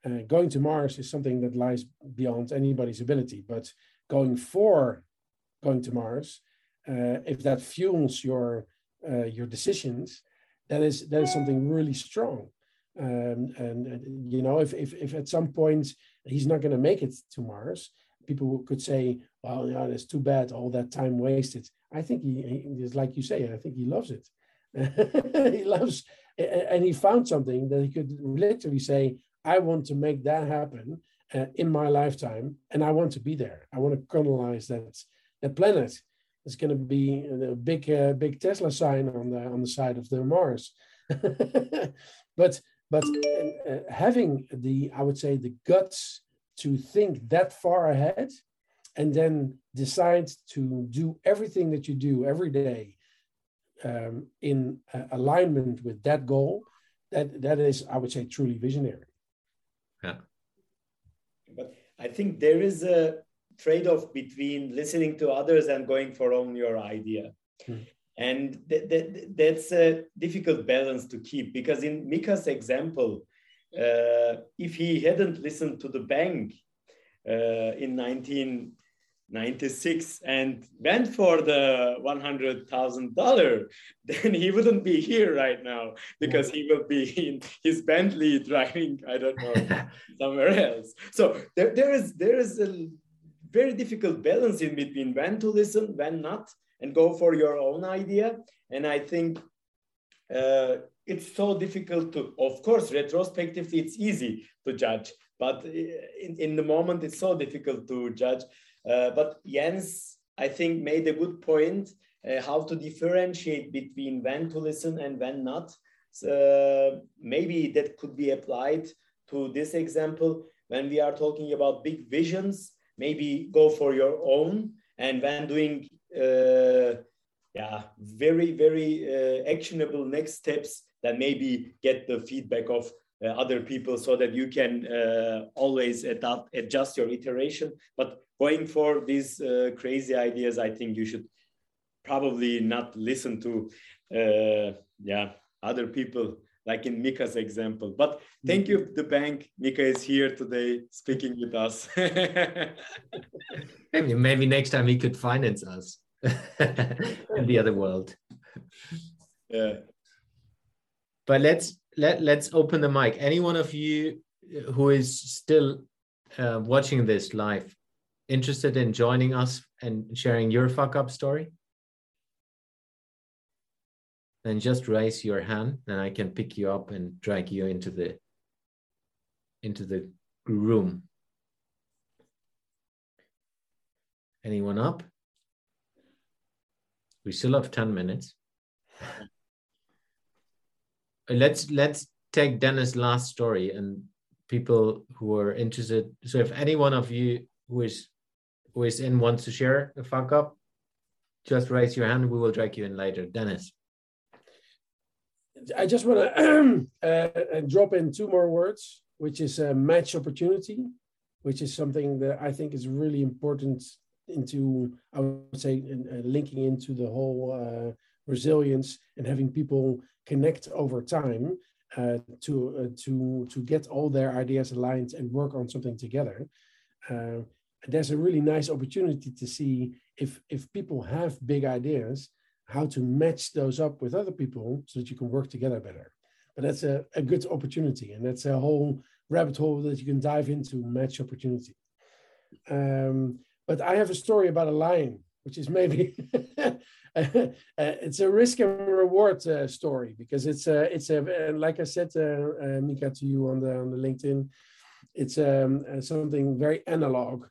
Speaker 3: uh, going to Mars is something that lies beyond anybody's ability. But going for going to Mars, uh, if that fuels your your decisions, that is that is something really strong. Um, and, and, you know, if, if if at some point he's not going to make it to Mars, people could say, "Well, yeah, it's too bad, all that time wasted." I think he, he is like you say. I think he loves it. he loves, and he found something that he could literally say, I want to make that happen uh, in my lifetime, and I want to be there. I want to colonize that that planet. It's going to be a big, uh, big Tesla sign on the on the side of the Mars. but but uh, having the, I would say, the guts to think that far ahead, and then decide to do everything that you do every day um, in uh, alignment with that goal. That that is, I would say, truly visionary.
Speaker 1: Yeah.
Speaker 2: But I think there is a trade-off between listening to others and going for own your idea. Mm. And th- th- that's a difficult balance to keep because in Mika's example, uh, if he hadn't listened to the bank uh, in 1996 and went for the $100,000, then he wouldn't be here right now because he will be in his Bentley driving, I don't know, somewhere else. So there, there is there is a very difficult balance in between when to listen, when not and go for your own idea. And I think uh, it's so difficult to, of course, retrospectively, it's easy to judge, but in, in the moment, it's so difficult to judge. Uh, but Jens, I think, made a good point uh, how to differentiate between when to listen and when not. So maybe that could be applied to this example when we are talking about big visions maybe go for your own and when doing yeah, very, very uh, actionable next steps that maybe get the feedback of uh, other people so that you can uh, always adapt, adjust your iteration. But going for these uh, crazy ideas, I think you should probably not listen to, uh, yeah, other people like in Mika's example. But thank you, the bank. Mika is here today speaking with us.
Speaker 1: maybe, maybe next time he could finance us. in the other world.
Speaker 2: Yeah.
Speaker 1: But let's let let's open the mic. Any one of you who is still uh, watching this live, interested in joining us and sharing your fuck up story? Then just raise your hand, and I can pick you up and drag you into the into the room. Anyone up? We still have 10 minutes. let's let's take Dennis' last story and people who are interested. So if any one of you who is who is in wants to share a fuck up, just raise your hand. We will drag you in later. Dennis.
Speaker 3: I just want to uh, drop in two more words, which is a match opportunity, which is something that I think is really important into I would say uh, linking into the whole uh, resilience and having people connect over time uh, to uh, to to get all their ideas aligned and work on something together. There's a really nice opportunity to see if if people have big ideas, how to match those up with other people so that you can work together better. But that's a, a good opportunity, and that's a whole rabbit hole that you can dive into match opportunity. Um, but I have a story about a lion, which is maybe it's a risk and reward uh, story because it's a it's a like I said, uh, uh, Mika, to you on the on the LinkedIn, it's um, uh, something very analog,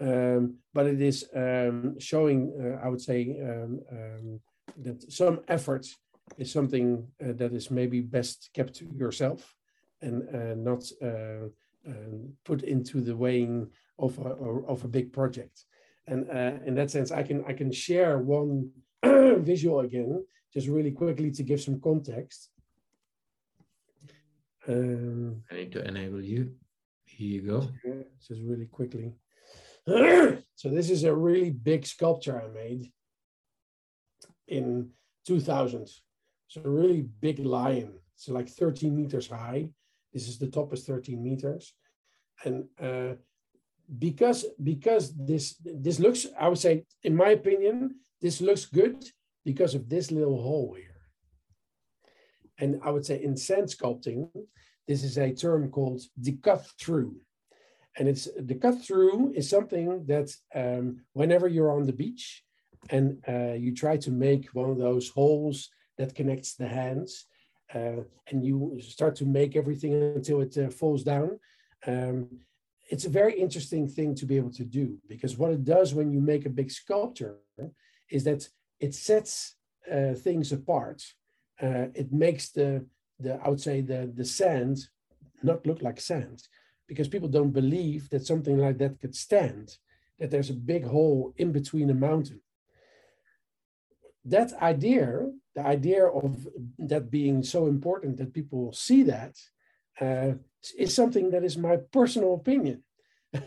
Speaker 3: um, but it is um, showing, uh, I would say, um, um, that some effort is something uh, that is maybe best kept to yourself and not put into the weighing of a, of a big project. And uh, in that sense, I can I can share one visual again, just really quickly to give some context.
Speaker 1: Um, I need to enable you. Here you go.
Speaker 3: Just really quickly. so this is a really big sculpture I made in 2000. So a really big lion. It's like 13 meters high. This is the top is 13 meters. And uh, because because this this looks i would say in my opinion this looks good because of this little hole here. And i would say in sand sculpting this is a term called the cut through. And it's the cut through is something that um, whenever you're on the beach and uh, you try to make one of those holes that connects the hands uh, and you start to make everything until it uh, falls down um, it's a very interesting thing to be able to do because what it does when you make a big sculpture is that it sets uh, things apart. Uh, it makes the the I would say the the sand not look like sand because people don't believe that something like that could stand. That there's a big hole in between a mountain. That idea, the idea of that being so important that people see that, uh, is something that is my personal opinion.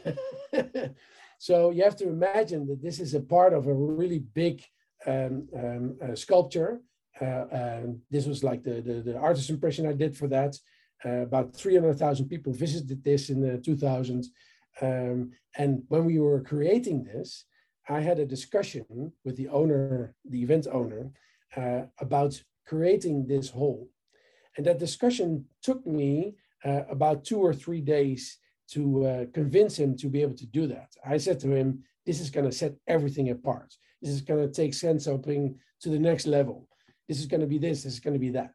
Speaker 3: so you have to imagine that this is a part of a really big um, um, sculpture. Uh, this was like the, the, the, artist impression I did for that. Uh, about 300,000 people visited this in the 2000s. Um, and when we were creating this, I had a discussion with the owner, the event owner, uh, about creating this hole. And that discussion took me uh, about two or three days to uh, convince him to be able to do that. I said to him, this is going to set everything apart. This is going to take sense opening to the next level. This is going to be this, this is going to be that.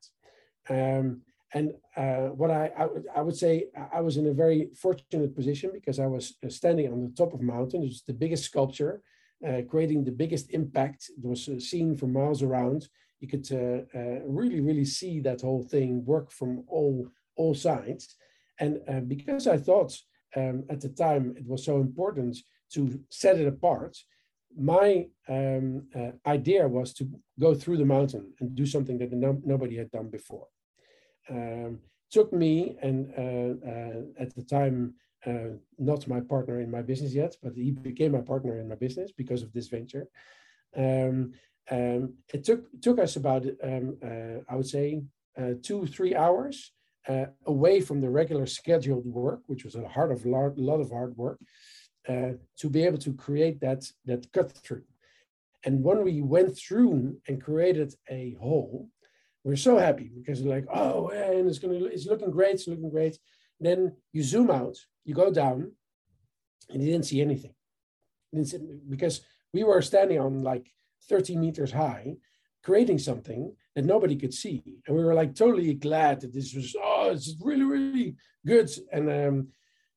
Speaker 3: Um, and uh, what I, I, I, would say, I was in a very fortunate position because I was uh, standing on the top of a mountain. It was the biggest sculpture, uh, creating the biggest impact. It was uh, seen from miles around. You could uh, uh, really, really see that whole thing work from all, all sides. And because I thought um, at the time it was so important to set it apart, my um, idea was to go through the mountain and do something that no, nobody had done before um, took me and uh, uh, at the time uh, not my partner in my business yet, but he became my partner in my business because of this venture. Um, um, it took took us about uh, I would say uh, two three hours uh, away from the regular scheduled work, which was a hard of a lot, of hard work, to be able to create that that cut through. And when we went through and created a hole, we're so happy because like, oh, and it's gonna, it's looking great, it's looking great. Then you zoom out, you go down, and you didn't see anything. Didn't see, because we were standing on like 30 meters high, creating something that nobody could see, and we were like totally glad that this was, oh, it's really, really good. And um,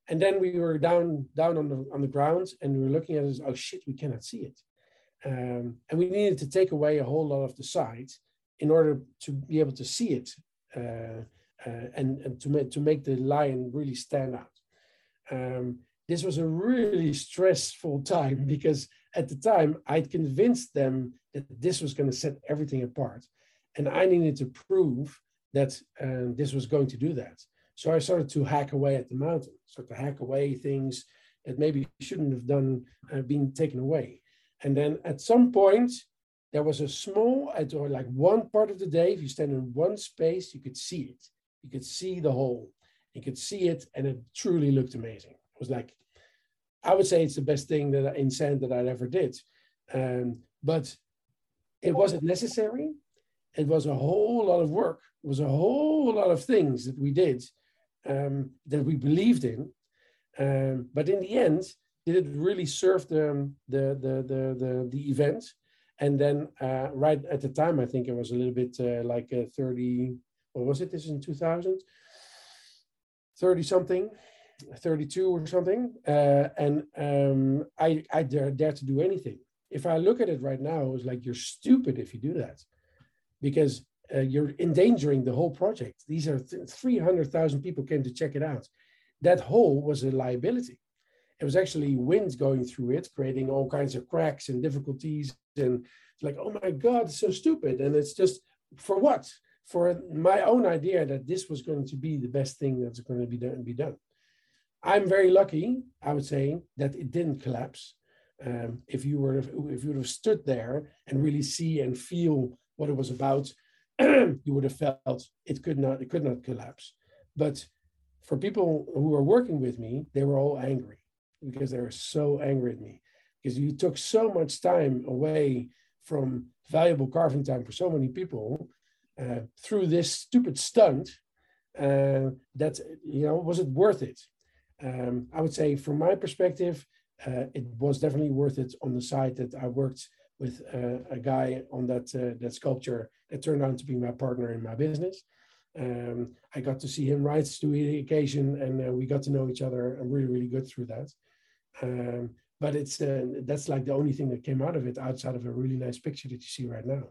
Speaker 3: and then we were down down on the on the ground, and we were looking at it. Oh shit, we cannot see it. Um, and we needed to take away a whole lot of the sides in order to be able to see it uh, uh, and, and to, make, to make the lion really stand out. Um, this was a really stressful time because at the time I'd convinced them that this was going to set everything apart. And I needed to prove that uh, this was going to do that. So I started to hack away at the mountain, start to hack away things that maybe shouldn't have done, uh, been taken away. And then at some point, there was a small, or like one part of the day, if you stand in one space, you could see it. You could see the whole. You could see it, and it truly looked amazing. It was like, I would say it's the best thing that in sand that I ever did. Um, but it wasn't necessary. It was a whole lot of work. It was a whole lot of things that we did um, that we believed in. Um, but in the end, did it really serve the, the, the, the, the, the event? and then uh, right at the time, I think it was a little bit uh, like uh, 30, what was it? This is in 2000, 30 something, 32 or something. Uh, and um, I, I dare, dare to do anything. If I look at it right now, it's like you're stupid if you do that because uh, you're endangering the whole project. These are 300,000 people came to check it out. That hole was a liability it was actually wind going through it, creating all kinds of cracks and difficulties. And like, oh my God, it's so stupid. And it's just for what? For my own idea that this was going to be the best thing that's going to be done. Be done. I'm very lucky, I would say, that it didn't collapse. Um, if you were if you would have stood there and really see and feel what it was about, you would have felt it could not it could not collapse. But for people who were working with me, they were all angry because they were so angry at me because you took so much time away from valuable carving time for so many people uh, through this stupid stunt uh, that you know was it worth it um, i would say from my perspective uh, it was definitely worth it on the side that i worked with uh, a guy on that uh, that sculpture that turned out to be my partner in my business um, I got to see him rise to the occasion, and uh, we got to know each other. I'm really, really good through that. Um, but it's that's like the only thing that came out of it outside of a really nice picture that you see right now,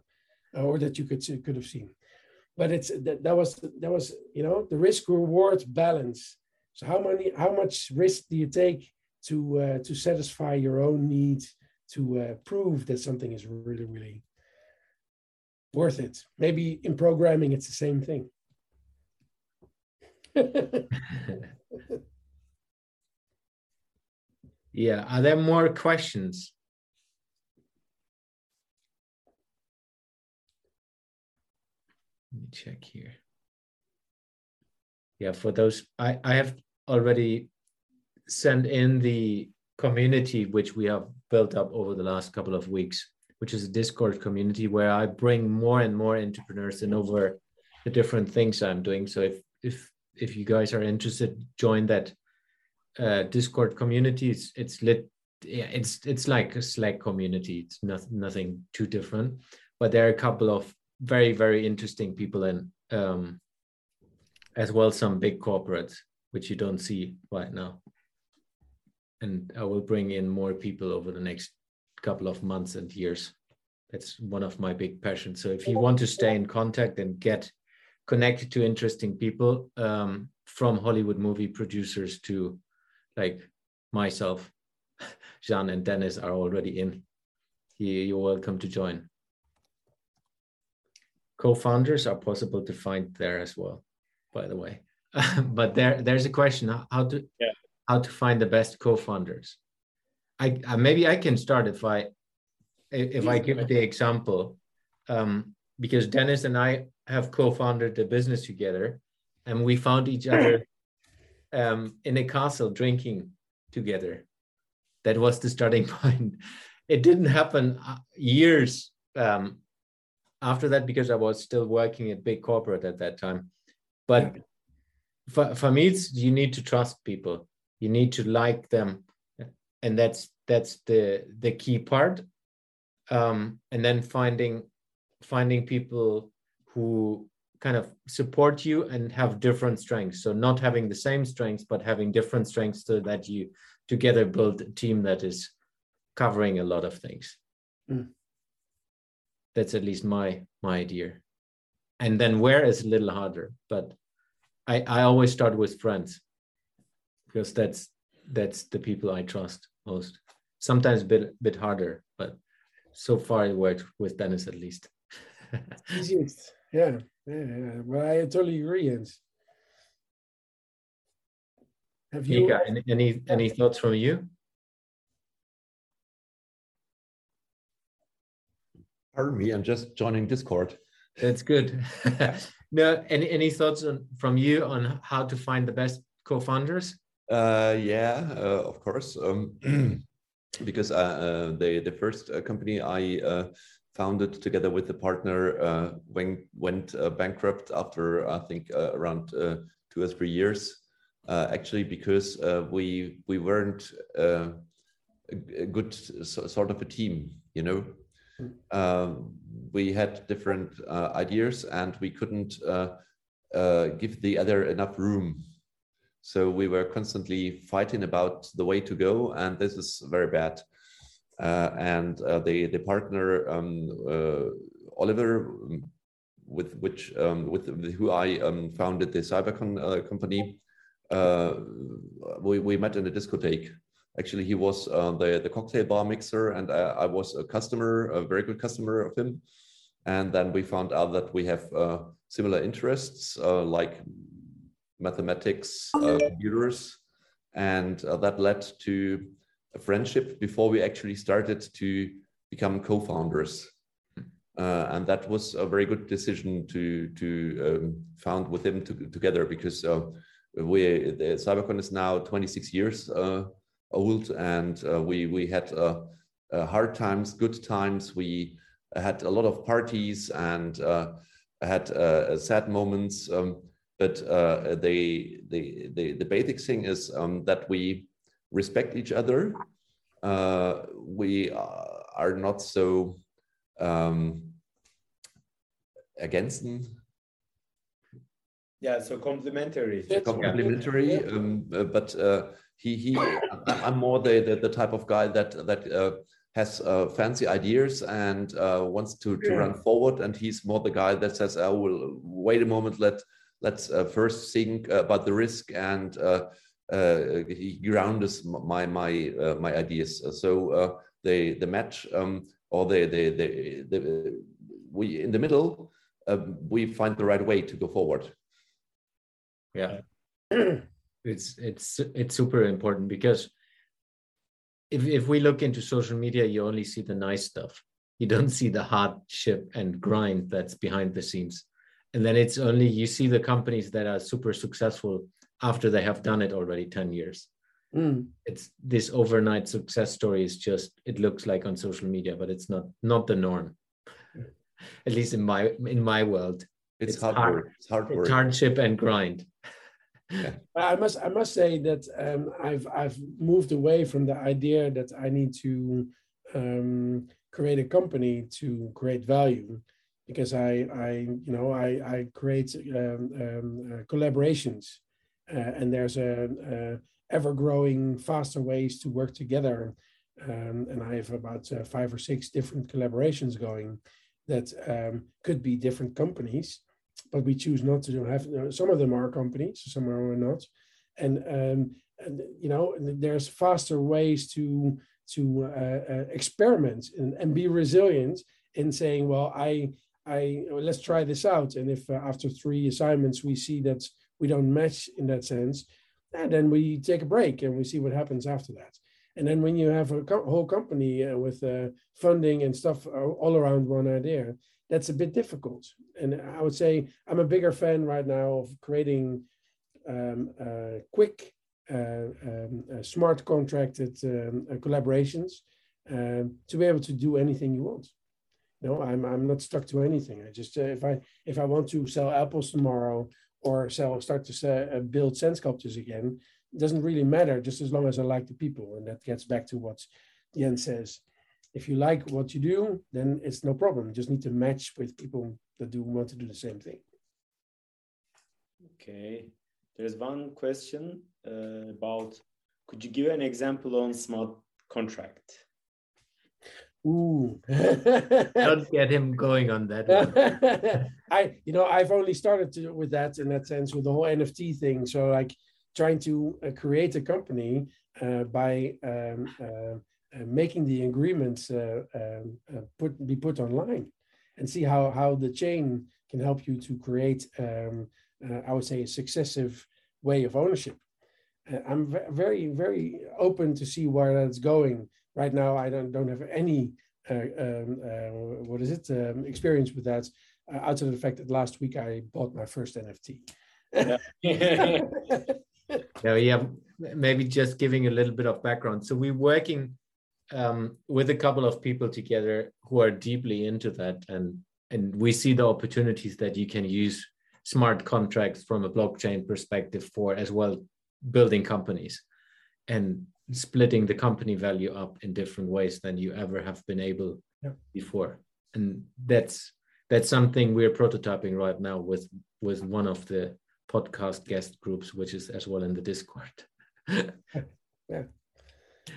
Speaker 3: uh, or that you could could have seen. But it's that, that was that was you know the risk reward balance. So how many how much risk do you take to uh, to satisfy your own needs to uh, prove that something is really, really worth it. Maybe in programming, it's the same thing.
Speaker 1: yeah. Are there more questions? Let me check here. Yeah, for those, I, I have already sent in the community which we have built up over the last couple of weeks, which is a Discord community where I bring more and more entrepreneurs in over the different things I'm doing. So if if if you guys are interested, join that uh, Discord community. It's it's lit. Yeah, it's it's like a Slack community. It's not, nothing too different, but there are a couple of very very interesting people in, um, as well some big corporates which you don't see right now. And I will bring in more people over the next couple of months and years. That's one of my big passions. So if you want to stay in contact and get connected to interesting people um, from Hollywood movie producers to like myself, Can and Dennis are already in. You're welcome to join. Co-founders are possible to find there as well, by the way. but there, there's a question how to yeah. How to find the best co-founders. I, I maybe I can start if I if I give the example, um, because Dennis and I have co-founded the business together, and we found each other um, in a castle drinking together. That was the starting point. It didn't happen uh, years um, after that because I was still working at big corporate at that time. But for, for me, it's you need to trust people. You need to like them, and that's that's the the key part. Um, and then finding finding people who kind of support you and have different strengths. So not having the same strengths, but having different strengths so that you together build a team that is covering a lot of things. Mm. That's at least my my idea. And then where is a little harder, but I, I always start with friends because that's that's the people I trust most. Sometimes a bit bit harder, but so far it worked with Dennis at least.
Speaker 3: Easiest, yeah, yeah, yeah. Well, I totally agree, And
Speaker 1: Have you Mika, any any, any thoughts from you?
Speaker 4: Pardon me, I'm just joining Discord.
Speaker 1: That's good. no, any any thoughts on, from you on how to find the best co-founders?
Speaker 4: Uh, yeah, uh, of course. Um, because uh, uh, the the first uh, company I uh, founded together with the partner uh, went went uh, bankrupt after I think uh, around uh, two or three years. Uh, actually, because uh, we we weren't uh, a, a good so, sort of a team, you know. Um, we had different uh, ideas and we couldn't uh, uh, give the other enough room. So we were constantly fighting about the way to go, and this is very bad. Uh, and uh, the the partner um, uh, Oliver, with which um, with, who I um, founded the Cybercon company, we we met in a discotheque Actually, he was uh, the, the cocktail bar mixer, and I, I, was a customer, a very good customer of him. And then we found out that we have uh, similar interests uh, like mathematics, uh, computers, and uh, that led to a friendship before we actually started to become co-founders. Uh, and that was a very good decision to to um, found with him to, together because we the Cybercon is now 26 years old, and uh, we we had uh, uh, hard times, good times. We had a lot of parties and had sad moments. Um, but the, the the the basic thing is um, that we respect each other. we are not so um, against them
Speaker 2: yeah so complementary
Speaker 4: complementary um, uh, but uh, he he i'm more the, the, the type of guy that that uh, has uh, fancy ideas and uh, wants to to yeah. run forward and he's more the guy that says oh well wait a moment let let's uh, first think about the risk and he grounds my my my ideas. So the the match um, or the, the the the we in the middle um, we find the right way to go forward.
Speaker 1: Yeah. It's it's it's super important because if if we look into social media you only see the nice stuff. You don't see the hardship and grind that's behind the scenes and then it's only you see the companies that are super successful after they have done it already 10 years
Speaker 3: Mm.
Speaker 1: it's this overnight success story is just it looks like on social media but it's not not the norm at least in my in my world
Speaker 4: It's,
Speaker 1: It's
Speaker 4: hard,
Speaker 1: hard.
Speaker 4: work. It's hard work.
Speaker 1: it's hardship and grind
Speaker 3: I must I must say that um, I've I've moved away from the idea that I need to um, create a company to create value because I I you know I I create um, um, uh, collaborations uh, and there's a, a ever growing faster ways to work together. Um, and I have about uh, five or six different collaborations going that um, could be different companies but we choose not to have some of them are companies some are not. And um, and you know there's faster ways to to uh, uh, experiment and, and be resilient in saying well i i let's try this out and if uh, after three assignments we see that we don't match in that sense and then we take a break and we see what happens after that and then when you have a co- whole company uh, with uh, funding and stuff all around one idea that's a bit difficult. And I would say I'm a bigger fan right now of creating um, uh, quick, uh, um, uh, smart contracted um, uh, collaborations to be able to do anything you want. No, I'm I'm not stuck to anything. I just uh, if I if I want to sell apples tomorrow or sell start to sell, uh, build sand sculptures again, it doesn't really matter just as long as I like the people. And that gets back to what Jens says if you like what you do, then it's no problem. You just need to match with people that do want to do the same thing.
Speaker 2: Okay. There's one question uh, about could you give an example on smart contract?
Speaker 3: Ooh.
Speaker 1: don't get him going on that.
Speaker 3: I, you know, I've only started to, with that in that sense with the whole NFT thing. So like trying to uh, create a company uh, by um, uh, uh, making the agreements uh, um, uh, put be put online and see how how the chain can help you to create um, uh, I would say a successive way of ownership. I'm ve- very very open to see where that's going. Right now, I don't don't have any uh, um, what is it um, experience with that. outside of the fact that last week I bought my first NFT.
Speaker 2: Yeah.
Speaker 1: yeah, yeah maybe just giving a little bit of background so we're working um, with a couple of people together who are deeply into that and and we see the opportunities that you can use smart contracts from a blockchain perspective for as well building companies and splitting the company value up in different ways than you ever have been able
Speaker 3: yeah.
Speaker 1: before and that's that's something we're prototyping right now with with one of the podcast guest groups which is as well in the discord
Speaker 3: yeah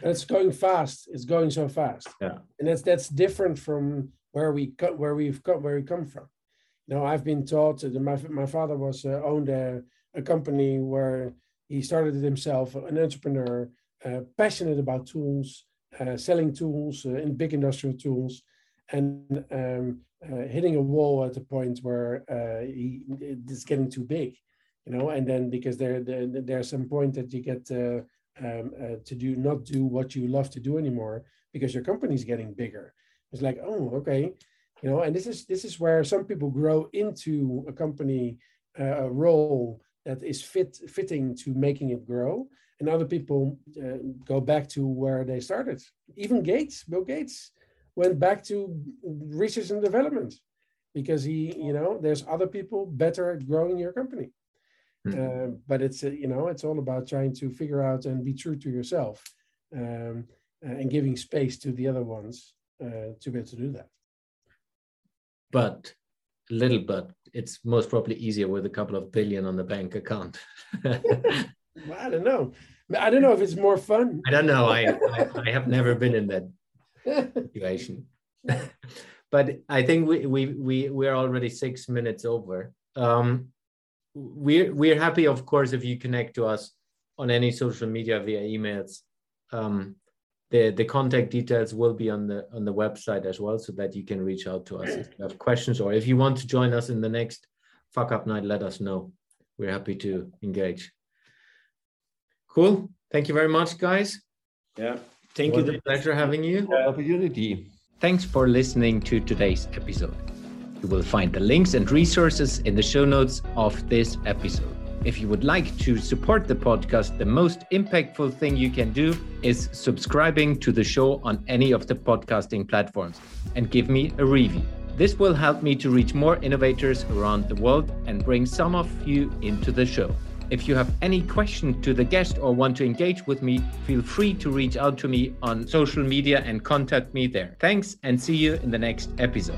Speaker 3: it's going fast. It's going so fast.
Speaker 1: Yeah.
Speaker 3: And that's that's different from where we cut where we've come where we come from. You know, I've been taught that my my father was uh, owned a, a company where he started it himself, an entrepreneur, passionate about tools, uh, selling tools uh, in big industrial tools, and um, uh, hitting a wall at the point where uh, he it's getting too big. You know, and then because there, there there's some point that you get um, uh, to do not do what you love to do anymore because your company's getting bigger. It's like, oh, okay, you know, and this is this is where some people grow into a company uh, role that is fit fitting to making it grow, and other people uh, go back to where they started. Even Gates, Bill Gates, went back to research and development because he, you know, there's other people better at growing your company. Uh, but it's uh, you know it's all about trying to figure out and be true to yourself um, uh, and giving space to the other ones uh, to be able to do that
Speaker 1: but little but it's most probably easier with a couple of billion on the bank account.
Speaker 3: I don't know. I don't know if it's more fun.
Speaker 1: I don't know. I i, I have never been in that situation. But i think we we we we're already six minutes over. Um we're we're happy of course if you connect to us on any social media via emails. Um, the the contact details will be on the on the website as well so that you can reach out to us if you have questions or if you want to join us in the next fuck up night let us know. We're happy to engage. Cool. Thank you very much guys.
Speaker 2: Yeah. Thank
Speaker 1: it
Speaker 2: you
Speaker 1: pleasure having you.
Speaker 4: Opportunity.
Speaker 1: Thanks for listening to today's episode. You will find the links and resources in the show notes of this episode. If you would like to support the podcast, the most impactful thing you can do is subscribing to the show on any of the podcasting platforms and give me a review. This will help me to reach more innovators around the world and bring some of you into the show. If you have any question to the guest or want to engage with me, feel free to reach out to me on social media and contact me there. Thanks and see you in the next episode.